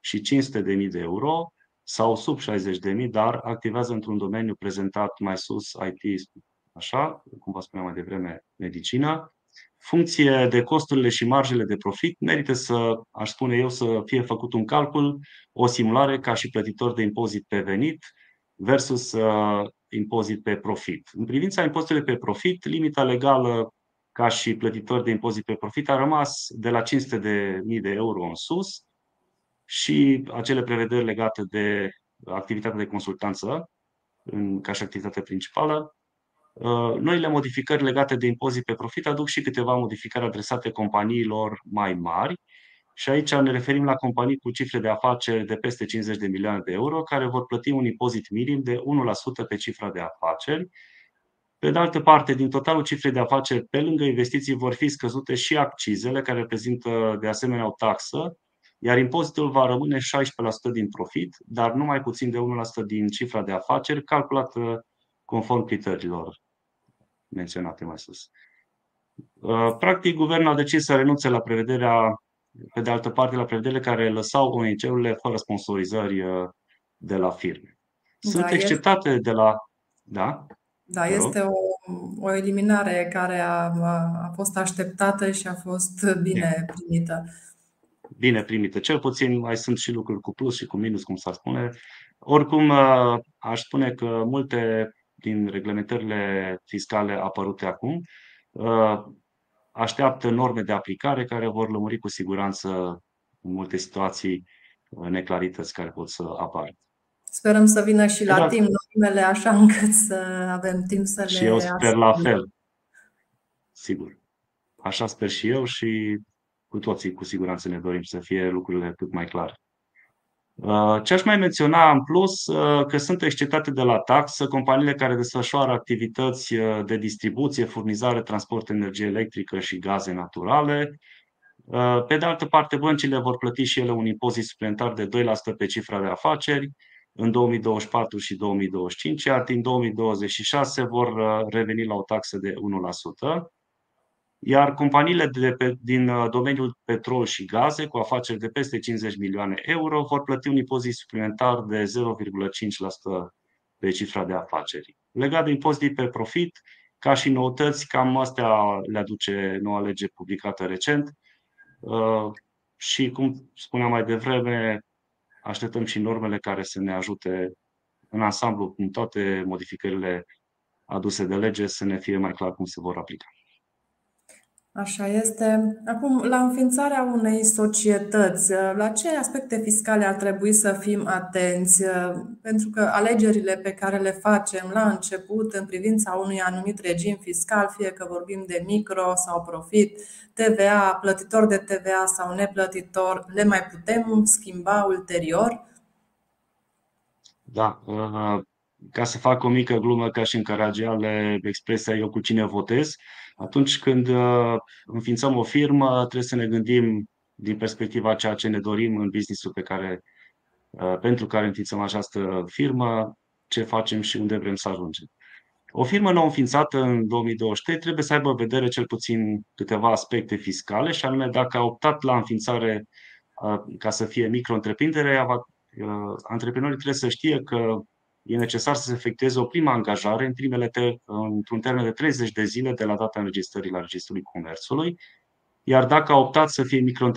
Speaker 2: și 500.000 de euro sau sub 60.000, dar activează într-un domeniu prezentat mai sus, IT, așa, cum vă spuneam mai devreme, medicină, funcție de costurile și marjele de profit, merită să, aș spune eu, să fie făcut un calcul, o simulare ca și plătitor de impozit pe venit versus uh, impozit pe profit. În privința impozitului pe profit, limita legală ca și plătitor de impozit pe profit a rămas de la 500 de mii de euro în sus și acele prevederi legate de activitatea de consultanță în, ca și activitate principală Uh, noile modificări legate de impozit pe profit aduc și câteva modificări adresate companiilor mai mari. Și aici ne referim la companii cu cifre de afaceri de peste 50 de milioane de euro, care vor plăti un impozit minim de 1% pe cifra de afaceri. Pe de altă parte, din totalul cifrei de afaceri, pe lângă investiții, vor fi scăzute și accizele, care reprezintă de asemenea o taxă, iar impozitul va rămâne 16% din profit, dar nu mai puțin de 1% din cifra de afaceri, calculată conform criteriilor menționate mai sus. Uh, practic, guvernul a decis să renunțe la prevederea, pe de altă parte, la prevederile care lăsau ONG-urile fără sponsorizări uh, de la firme. Sunt da, exceptate este... de la. Da?
Speaker 1: Da, este o, o eliminare care a, a fost așteptată și a fost bine primită.
Speaker 2: Bine primită. Cel puțin mai sunt și lucruri cu plus și cu minus, cum s-ar spune. Oricum, uh, aș spune că multe din reglementările fiscale apărute acum, uh, așteaptă norme de aplicare care vor lămuri cu siguranță în multe situații uh, neclarități care pot să apară.
Speaker 1: Sperăm să vină și la da. timp normele așa încât să avem timp să
Speaker 2: și le Și eu sper la fel. Sigur. Așa sper și eu și cu toții cu siguranță ne dorim să fie lucrurile cât mai clare. Uh, ce aș mai menționa în plus, uh, că sunt excitate de la taxă companiile care desfășoară activități uh, de distribuție, furnizare, transport, energie electrică și gaze naturale. Pe de altă parte, băncile vor plăti și ele un impozit suplimentar de 2% pe cifra de afaceri în 2024 și 2025, iar din 2026 vor reveni la o taxă de 1% iar companiile de pe, din uh, domeniul petrol și gaze cu afaceri de peste 50 milioane euro vor plăti un impozit suplimentar de 0,5% pe cifra de afaceri. Legat de impozit pe profit, ca și noutăți, cam astea le aduce noua lege publicată recent. Uh, și, cum spuneam mai devreme, așteptăm și normele care să ne ajute în ansamblu, în toate modificările aduse de lege, să ne fie mai clar cum se vor aplica.
Speaker 1: Așa este. Acum, la înființarea unei societăți, la ce aspecte fiscale ar trebui să fim atenți? Pentru că alegerile pe care le facem la început în privința unui anumit regim fiscal, fie că vorbim de micro sau profit, TVA, plătitor de TVA sau neplătitor, le mai putem schimba ulterior?
Speaker 2: Da. Uh, ca să fac o mică glumă ca și în Caragiale, expresia eu cu cine votez, atunci când uh, înființăm o firmă, trebuie să ne gândim din perspectiva ceea ce ne dorim în businessul pe care, uh, pentru care înființăm această firmă, ce facem și unde vrem să ajungem. O firmă nou înființată în 2023 trebuie să aibă în vedere cel puțin câteva aspecte fiscale și anume dacă a optat la înființare uh, ca să fie micro-întreprindere, antreprenorii trebuie să știe că e necesar să se efectueze o primă angajare în primele te- într-un termen de 30 de zile de la data înregistrării la Registrul Comerțului, iar dacă a optat să fie micro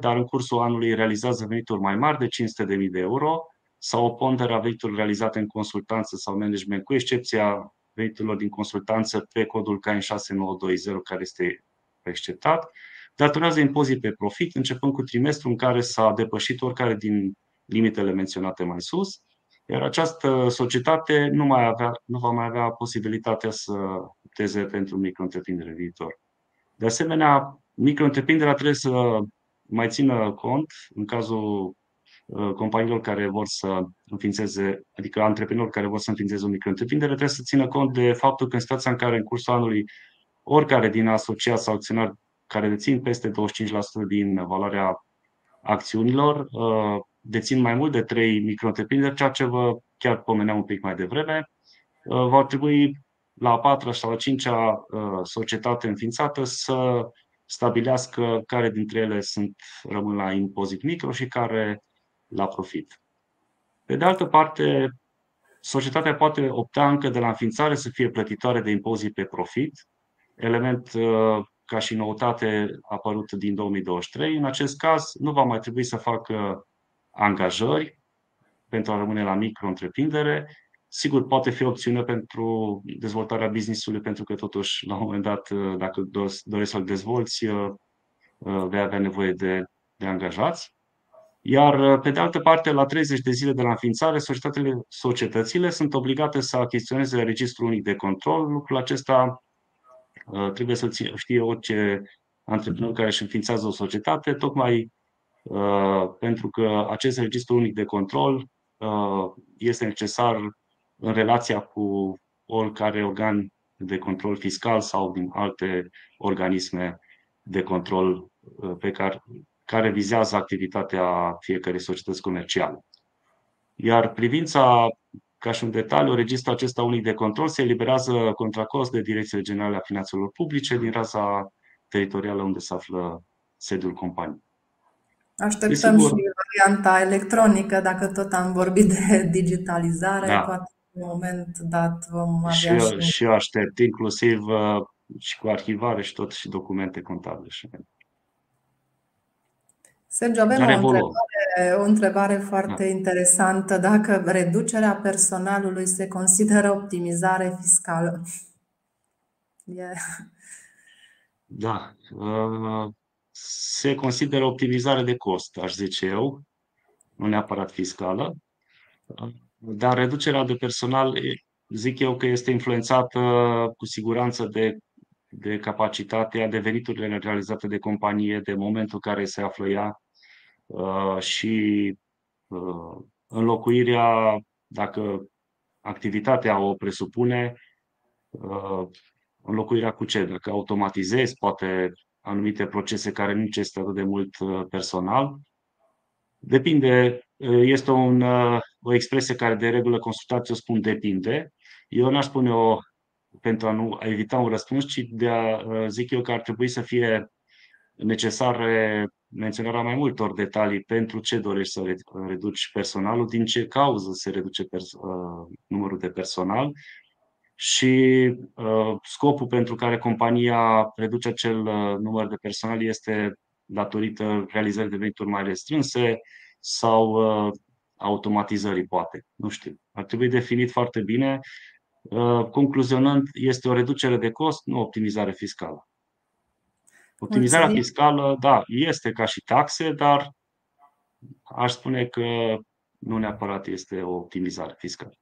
Speaker 2: dar în cursul anului realizează venituri mai mari de 500.000 de euro sau o pondere a veniturilor realizate în consultanță sau management, cu excepția veniturilor din consultanță pe codul CAIN 6920, care este exceptat, datorează impozit pe profit începând cu trimestrul în care s-a depășit oricare din limitele menționate mai sus, iar această societate nu, mai avea, nu va mai avea posibilitatea să opteze pentru micro viitor. De asemenea, micro trebuie să mai țină cont în cazul uh, companiilor care vor să înființeze, adică antreprenori care vor să înființeze o micro trebuie să țină cont de faptul că în situația în care în cursul anului oricare din asociați sau acționari care dețin peste 25% din valoarea acțiunilor uh, dețin mai mult de 3 micro ceea ce vă chiar pomeneam un pic mai devreme, uh, va trebui la a patra sau a cincea societate înființată să stabilească care dintre ele sunt, rămân la impozit micro și care la profit. Pe de altă parte, societatea poate opta încă de la înființare să fie plătitoare de impozit pe profit, element uh, ca și noutate apărut din 2023. În acest caz, nu va mai trebui să facă angajări pentru a rămâne la micro-întreprindere, Sigur, poate fi opțiune pentru dezvoltarea business-ului, pentru că totuși, la un moment dat, uh, dacă dorești să-l dezvolți, uh, uh, vei avea nevoie de, de angajați. Iar, pe de altă parte, la 30 de zile de la înființare, societățile, societățile sunt obligate să achiziționeze registrul unic de control. Lucrul acesta trebuie să știe orice antreprenor care își înființează o societate, tocmai pentru că acest registru unic de control este necesar în relația cu oricare organ de control fiscal sau din alte organisme de control uh, pe care, care vizează activitatea fiecărei societăți comerciale. Iar privința, ca și un detaliu, registrul acesta unic de control se eliberează contra cost de Direcțiile Generale a Finanțelor Publice din raza teritorială unde se află sediul companiei.
Speaker 1: Așteptăm și varianta electronică, dacă tot am vorbit de digitalizare, da. poate un moment dat vom avea
Speaker 2: și, eu, și... și eu aștept, inclusiv uh, și cu arhivare și tot și documente contabile.
Speaker 1: Sergio, avem o întrebare, o întrebare foarte da. interesantă. Dacă reducerea personalului se consideră optimizare fiscală?
Speaker 2: Yeah. Da. Uh, se consideră optimizare de cost, aș zice eu, nu neapărat fiscală. Dar reducerea de personal, zic eu că este influențată cu siguranță de, de capacitatea, de veniturile realizate de companie, de momentul în care se află ea uh, și uh, înlocuirea, dacă activitatea o presupune, uh, înlocuirea cu ce? Dacă automatizezi, poate anumite procese care nu necesită atât de mult personal. Depinde, este un, o expresie care de regulă consultați o spun depinde. Eu n-aș spune o pentru a nu a evita un răspuns, ci de a zic eu că ar trebui să fie necesare menționarea mai multor detalii pentru ce dorești să reduci personalul, din ce cauză se reduce pers- numărul de personal și uh, scopul pentru care compania reduce acel uh, număr de personal este datorită realizării de venituri mai restrânse sau uh, automatizării, poate. Nu știu. Ar trebui definit foarte bine. Uh, concluzionând, este o reducere de cost, nu optimizare fiscală. Optimizarea Mulțumim. fiscală, da, este ca și taxe, dar aș spune că nu neapărat este o optimizare fiscală.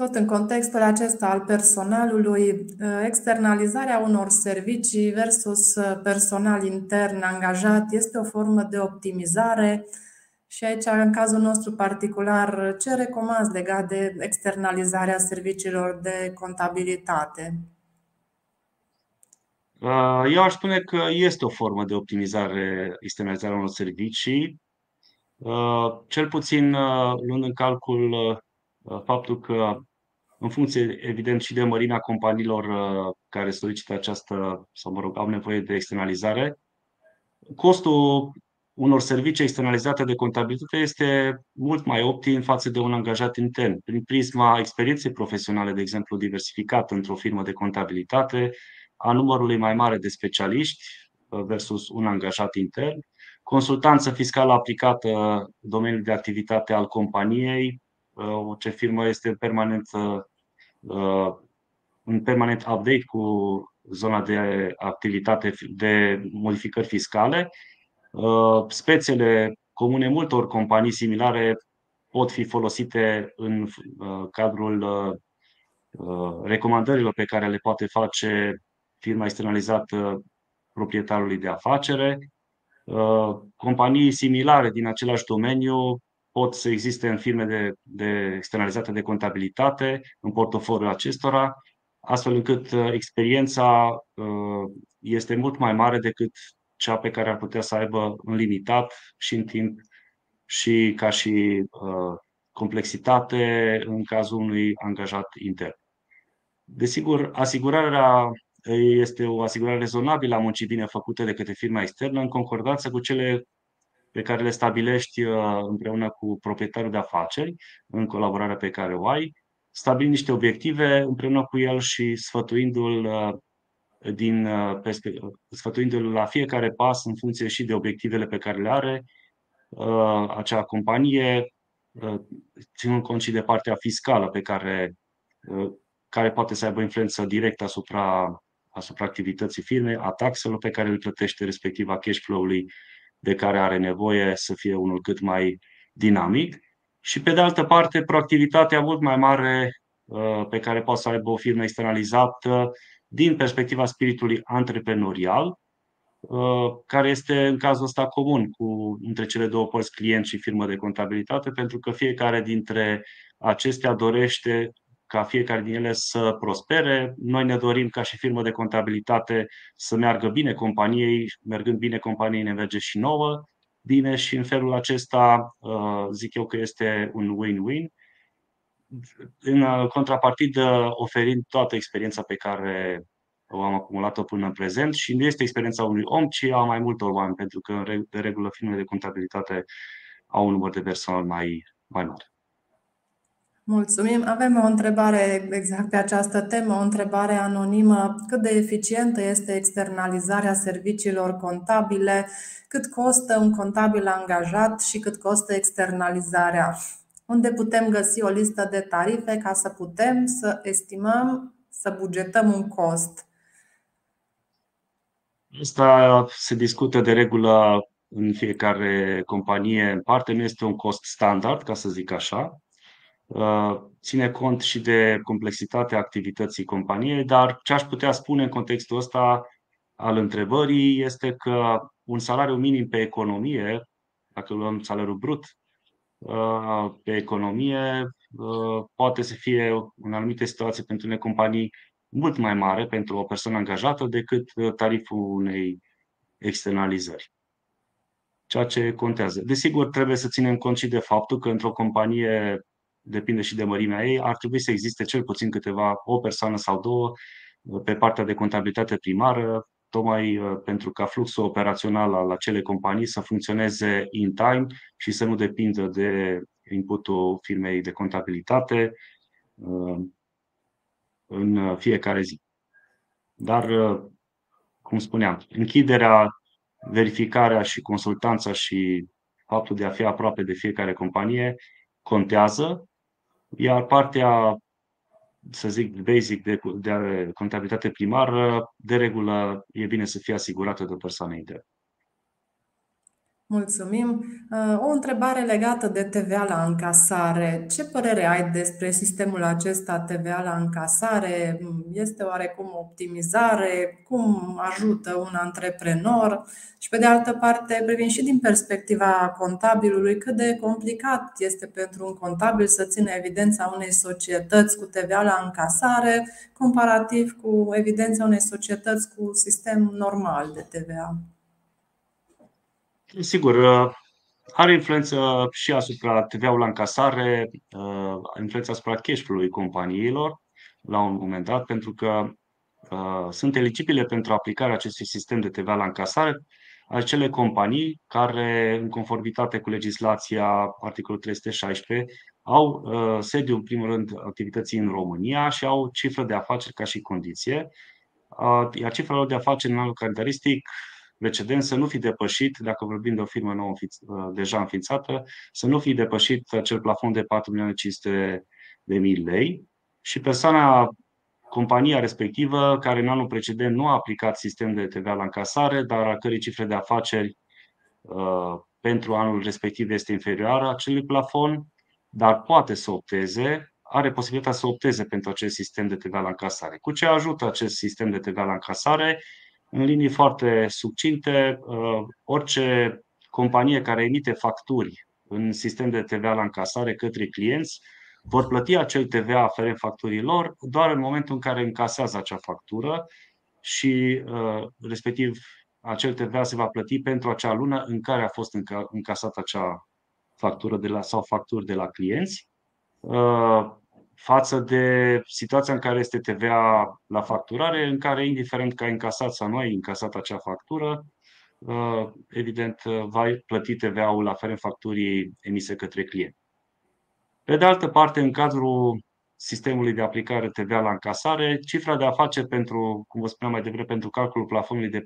Speaker 1: Tot în contextul acesta al personalului, uh, externalizarea unor servicii versus personal intern angajat este o formă de optimizare și aici, în cazul nostru particular, ce recomanzi legat de externalizarea serviciilor de contabilitate?
Speaker 2: Uh, eu aș spune că este o formă de optimizare, externalizarea unor servicii, uh, cel puțin uh, luând în calcul faptul că, în funcție, evident, și de mărimea companiilor care solicită această, sau mă rog, au nevoie de externalizare, costul unor servicii externalizate de contabilitate este mult mai optim față de un angajat intern. Prin prisma experienței profesionale, de exemplu, diversificată într-o firmă de contabilitate, a numărului mai mare de specialiști uh, versus un angajat intern, consultanță fiscală aplicată domeniului de activitate al companiei, uh, ce firmă este permanent, uh, în permanent update cu zona de activitate de modificări fiscale. Spețele comune multor companii similare pot fi folosite în cadrul recomandărilor pe care le poate face firma externalizată proprietarului de afacere. Companii similare din același domeniu pot să existe în firme de, de externalizate de contabilitate, în portofoliul acestora, astfel încât uh, experiența uh, este mult mai mare decât cea pe care ar putea să aibă în limitat și în timp și ca și uh, complexitate în cazul unui angajat intern. Desigur, asigurarea este o asigurare rezonabilă a muncii bine făcute de către firma externă în concordanță cu cele pe care le stabilești împreună cu proprietarul de afaceri, în colaborarea pe care o ai, stabili niște obiective împreună cu el și sfătuindu-l din, sfătuindu-l la fiecare pas în funcție și de obiectivele pe care le are acea companie, ținând cont și de partea fiscală pe care, care poate să aibă influență directă asupra, asupra activității firmei, a taxelor pe care le plătește, respectiv a cash flow-ului de care are nevoie să fie unul cât mai dinamic. Și pe de altă parte proactivitatea mult mai mare uh, pe care poate să aibă o firmă externalizată din perspectiva spiritului antreprenorial, uh, care este în cazul ăsta comun cu între cele două părți, client și firmă de contabilitate, pentru că fiecare dintre acestea dorește ca fiecare din ele să prospere. Noi ne dorim ca și firmă de contabilitate să meargă bine companiei, mergând bine companiei ne merge și nouă bine și în felul acesta uh, zic eu că este un win-win. În contrapartidă, oferind toată experiența pe care o am acumulat-o până în prezent și nu este experiența unui om, ci a mai multor oameni, pentru că de regulă firmele de contabilitate au un număr de personal mai, mai mare.
Speaker 1: Mulțumim. Avem o întrebare exact pe această temă, o întrebare anonimă. Cât de eficientă este externalizarea serviciilor contabile? Cât costă un contabil angajat și cât costă externalizarea? Unde putem găsi o listă de tarife ca să putem să estimăm, să bugetăm un cost?
Speaker 2: Asta se discută de regulă în fiecare companie în parte, nu este un cost standard, ca să zic așa Uh, ține cont și de complexitatea activității companiei, dar ce aș putea spune în contextul ăsta al întrebării este că un salariu minim pe economie, dacă luăm salariul brut uh, pe economie, uh, poate să fie în anumite situații pentru unele companii mult mai mare pentru o persoană angajată decât tariful unei externalizări. Ceea ce contează. Desigur, trebuie să ținem cont și de faptul că într-o companie depinde și de mărimea ei, ar trebui să existe cel puțin câteva, o persoană sau două, pe partea de contabilitate primară, tocmai uh, pentru ca fluxul operațional al acelei companii să funcționeze in time și să nu depindă de inputul firmei de contabilitate uh, în fiecare zi. Dar, uh, cum spuneam, închiderea, verificarea și consultanța și faptul de a fi aproape de fiecare companie contează iar partea, să zic, basic de, de contabilitate primară, de regulă, e bine să fie asigurată de o persoană internă.
Speaker 1: Mulțumim. Uh, o întrebare legată de TVA la încasare. Ce părere ai despre sistemul acesta TVA la încasare? Este oarecum optimizare? Cum ajută un antreprenor? Și pe de altă parte, privind și din perspectiva contabilului, cât de complicat este pentru un contabil să țină evidența unei societăți cu TVA la încasare, comparativ cu evidența unei societăți cu sistem normal de TVA?
Speaker 2: Sigur, uh, are influență și asupra TVA-ului la încasare, uh, influență asupra cash flow-ului companiilor la un moment dat, pentru că uh, sunt eligibile pentru aplicarea acestui sistem de TVA la încasare acele companii care, în conformitate cu legislația articolul 316, au sediu, în primul rând, activității în România și au cifră de afaceri ca și condiție. Iar cifra lor de afaceri în anul calendaristic precedent să nu fi depășit, dacă vorbim de o firmă nouă uh, deja înființată, să nu fi depășit acel plafon de 4.500.000 lei și persoana compania respectivă, care în anul precedent nu a aplicat sistem de TVA la încasare, dar a cărei cifre de afaceri uh, pentru anul respectiv este inferioară acelui plafon, dar poate să opteze, are posibilitatea să opteze pentru acest sistem de TVA la încasare. Cu ce ajută acest sistem de TVA la încasare? În linii foarte succinte, uh, orice companie care emite facturi în sistem de TVA la încasare către clienți vor plăti acel TVA aferent facturilor doar în momentul în care încasează acea factură și uh, respectiv acel TVA se va plăti pentru acea lună în care a fost încasată acea factură de la, sau facturi de la clienți. Uh, față de situația în care este TVA la facturare, în care, indiferent că ai încasat sau nu ai încasat acea factură, uh, evident, va plăti TVA-ul aferent facturii emise către client. Pe de altă parte, în cadrul sistemului de aplicare TVA la încasare, cifra de afaceri pentru, cum vă spuneam mai devreme, pentru calculul plafonului de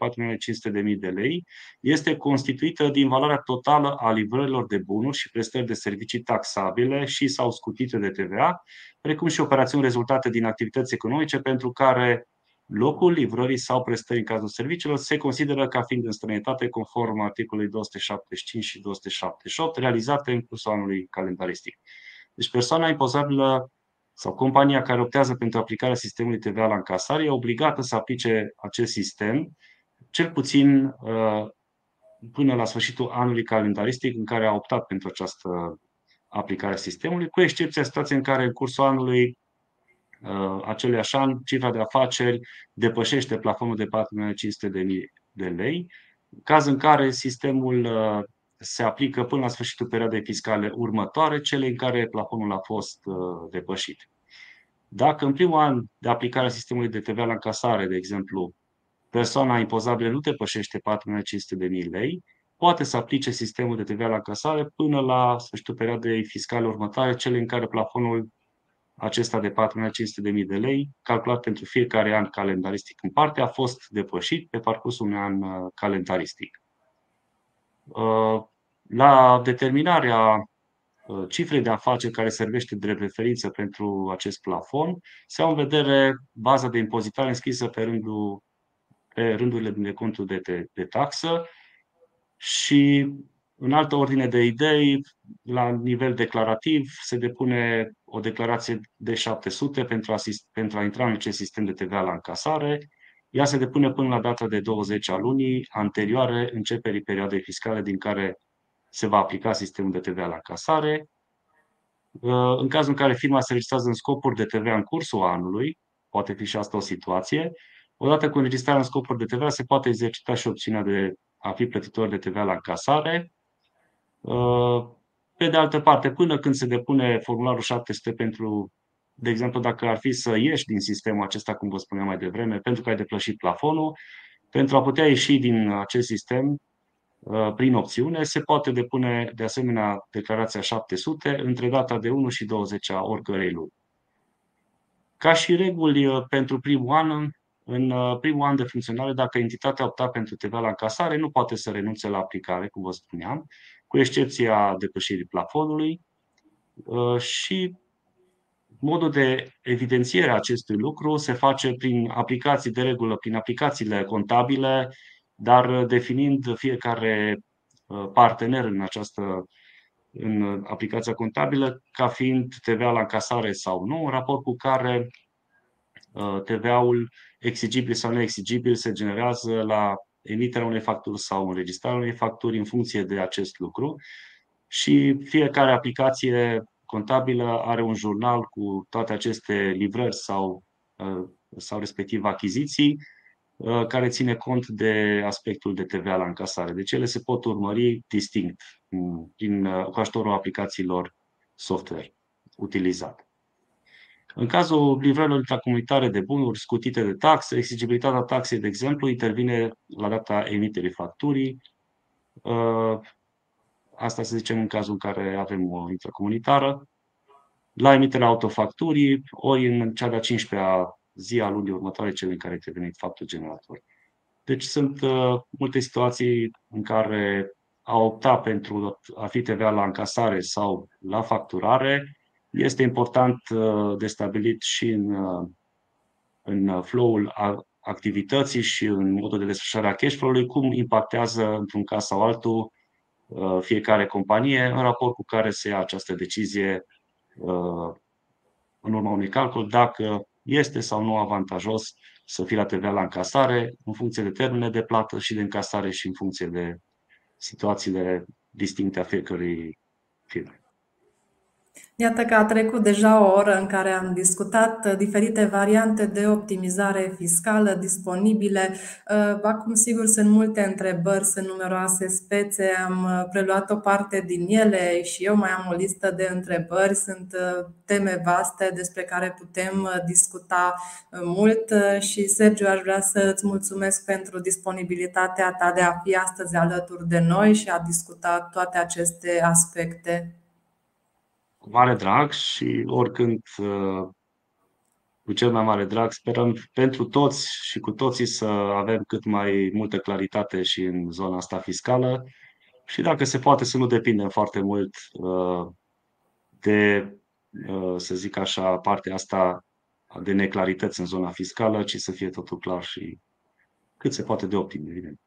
Speaker 2: 4.500.000 de lei este constituită din valoarea totală a livrărilor de bunuri și prestări de servicii taxabile și sau scutite de TVA, precum și operațiuni rezultate din activități economice pentru care locul livrării sau prestării în cazul serviciilor se consideră ca fiind în străinătate conform articolului 275 și 278 realizate în cursul anului calendaristic. Deci persoana impozabilă sau compania care optează pentru aplicarea sistemului TVA la încasare e obligată să aplice acest sistem cel puțin uh, până la sfârșitul anului calendaristic în care a optat pentru această aplicare a sistemului, cu excepția situației în care în cursul anului uh, aceluiași an cifra de afaceri depășește plafonul de 4.500.000 de lei, caz în care sistemul uh, se aplică până la sfârșitul perioadei fiscale următoare, cele în care plafonul a fost uh, depășit. Dacă în primul an de aplicare a sistemului de TVA la încasare, de exemplu, persoana impozabilă nu depășește 4.500.000 lei, poate să aplice sistemul de TVA la încasare până la sfârșitul perioadei fiscale următoare, cele în care plafonul acesta de 4.500.000 de lei, calculat pentru fiecare an calendaristic în parte, a fost depășit pe parcursul unui an uh, calendaristic. Uh, la determinarea uh, cifrei de afaceri care servește de referință pentru acest plafon, se au în vedere baza de impozitare înscrisă pe, rândul, pe rândurile de conturi de, de, de taxă și în altă ordine de idei, la nivel declarativ, se depune o declarație de 700 pentru a, pentru a intra în acest sistem de TVA la încasare, ea se depune până la data de 20 a lunii anterioare începerii perioadei fiscale din care se va aplica sistemul de TVA la casare. Uh, în cazul în care firma se registrează în scopuri de TVA în cursul anului, poate fi și asta o situație, odată cu înregistrarea în scopuri de TVA se poate exercita și opțiunea de a fi plătitor de TVA la încasare. Uh, pe de altă parte, până când se depune formularul 700 pentru de exemplu, dacă ar fi să ieși din sistemul acesta, cum vă spuneam mai devreme, pentru că ai depășit plafonul, pentru a putea ieși din acest sistem uh, prin opțiune, se poate depune de asemenea declarația 700 între data de 1 și 20 a oricărei luni. Ca și reguli uh, pentru primul an, în uh, primul an de funcționare, dacă entitatea opta pentru TVA la încasare, nu poate să renunțe la aplicare, cum vă spuneam, cu excepția depășirii plafonului și Modul de evidențiere a acestui lucru se face prin aplicații de regulă, prin aplicațiile contabile, dar definind fiecare uh, partener în această în aplicația contabilă ca fiind TVA la încasare sau nu, în raport cu care uh, TVA-ul exigibil sau neexigibil se generează la emiterea unei facturi sau înregistrarea unei facturi în funcție de acest lucru și fiecare aplicație contabilă are un jurnal cu toate aceste livrări sau, uh, sau respectiv achiziții uh, care ține cont de aspectul de TVA la încasare. Deci ele se pot urmări distinct mm, prin, uh, cu ajutorul aplicațiilor software utilizat. În cazul livrărilor intracomunitare de bunuri scutite de taxe, exigibilitatea taxei, de exemplu, intervine la data emiterii facturii. Asta să zicem în cazul în care avem o intracomunitară. La emiterea autofacturii, ori în cea de-a 15-a zi a lunii următoare, cel în care este venit faptul generator. Deci sunt uh, multe situații în care a opta pentru a fi TVA la încasare sau la facturare este important uh, de stabilit și în, uh, în flow-ul activității și în modul de desfășurare a cash flow-ului, cum impactează într-un caz sau altul uh, fiecare companie în raport cu care se ia această decizie uh, în urma unui calcul dacă este sau nu avantajos să fie la TVA la încasare în funcție de termene de plată și de încasare și în funcție de situațiile distincte a fiecărui firme.
Speaker 1: Iată că a trecut deja o oră în care am discutat uh, diferite variante de optimizare fiscală disponibile. Uh, acum, sigur, sunt multe întrebări, sunt numeroase spețe, am uh, preluat o parte din ele și eu mai am o listă de întrebări. Sunt teme vaste despre care putem discuta mult și, Sergiu, aș vrea să îți mulțumesc pentru disponibilitatea ta de a fi astăzi alături de noi și a discuta toate aceste aspecte
Speaker 2: cu mare drag și oricând uh, cu cel mai mare drag. Sperăm pentru toți și cu toții să avem cât mai multă claritate și în zona asta fiscală și dacă se poate să nu depindem foarte mult uh, de, uh, să zic așa, partea asta de neclarități în zona fiscală, ci să fie totul clar și cât se poate de optim, evident.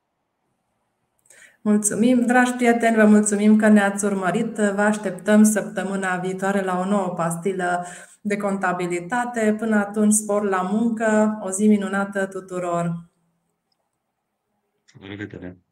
Speaker 1: Mulțumim, dragi prieteni, vă mulțumim că ne-ați urmărit. Vă așteptăm săptămâna viitoare la o nouă pastilă de contabilitate. Până atunci, spor la muncă, o zi minunată tuturor!
Speaker 2: La revedere!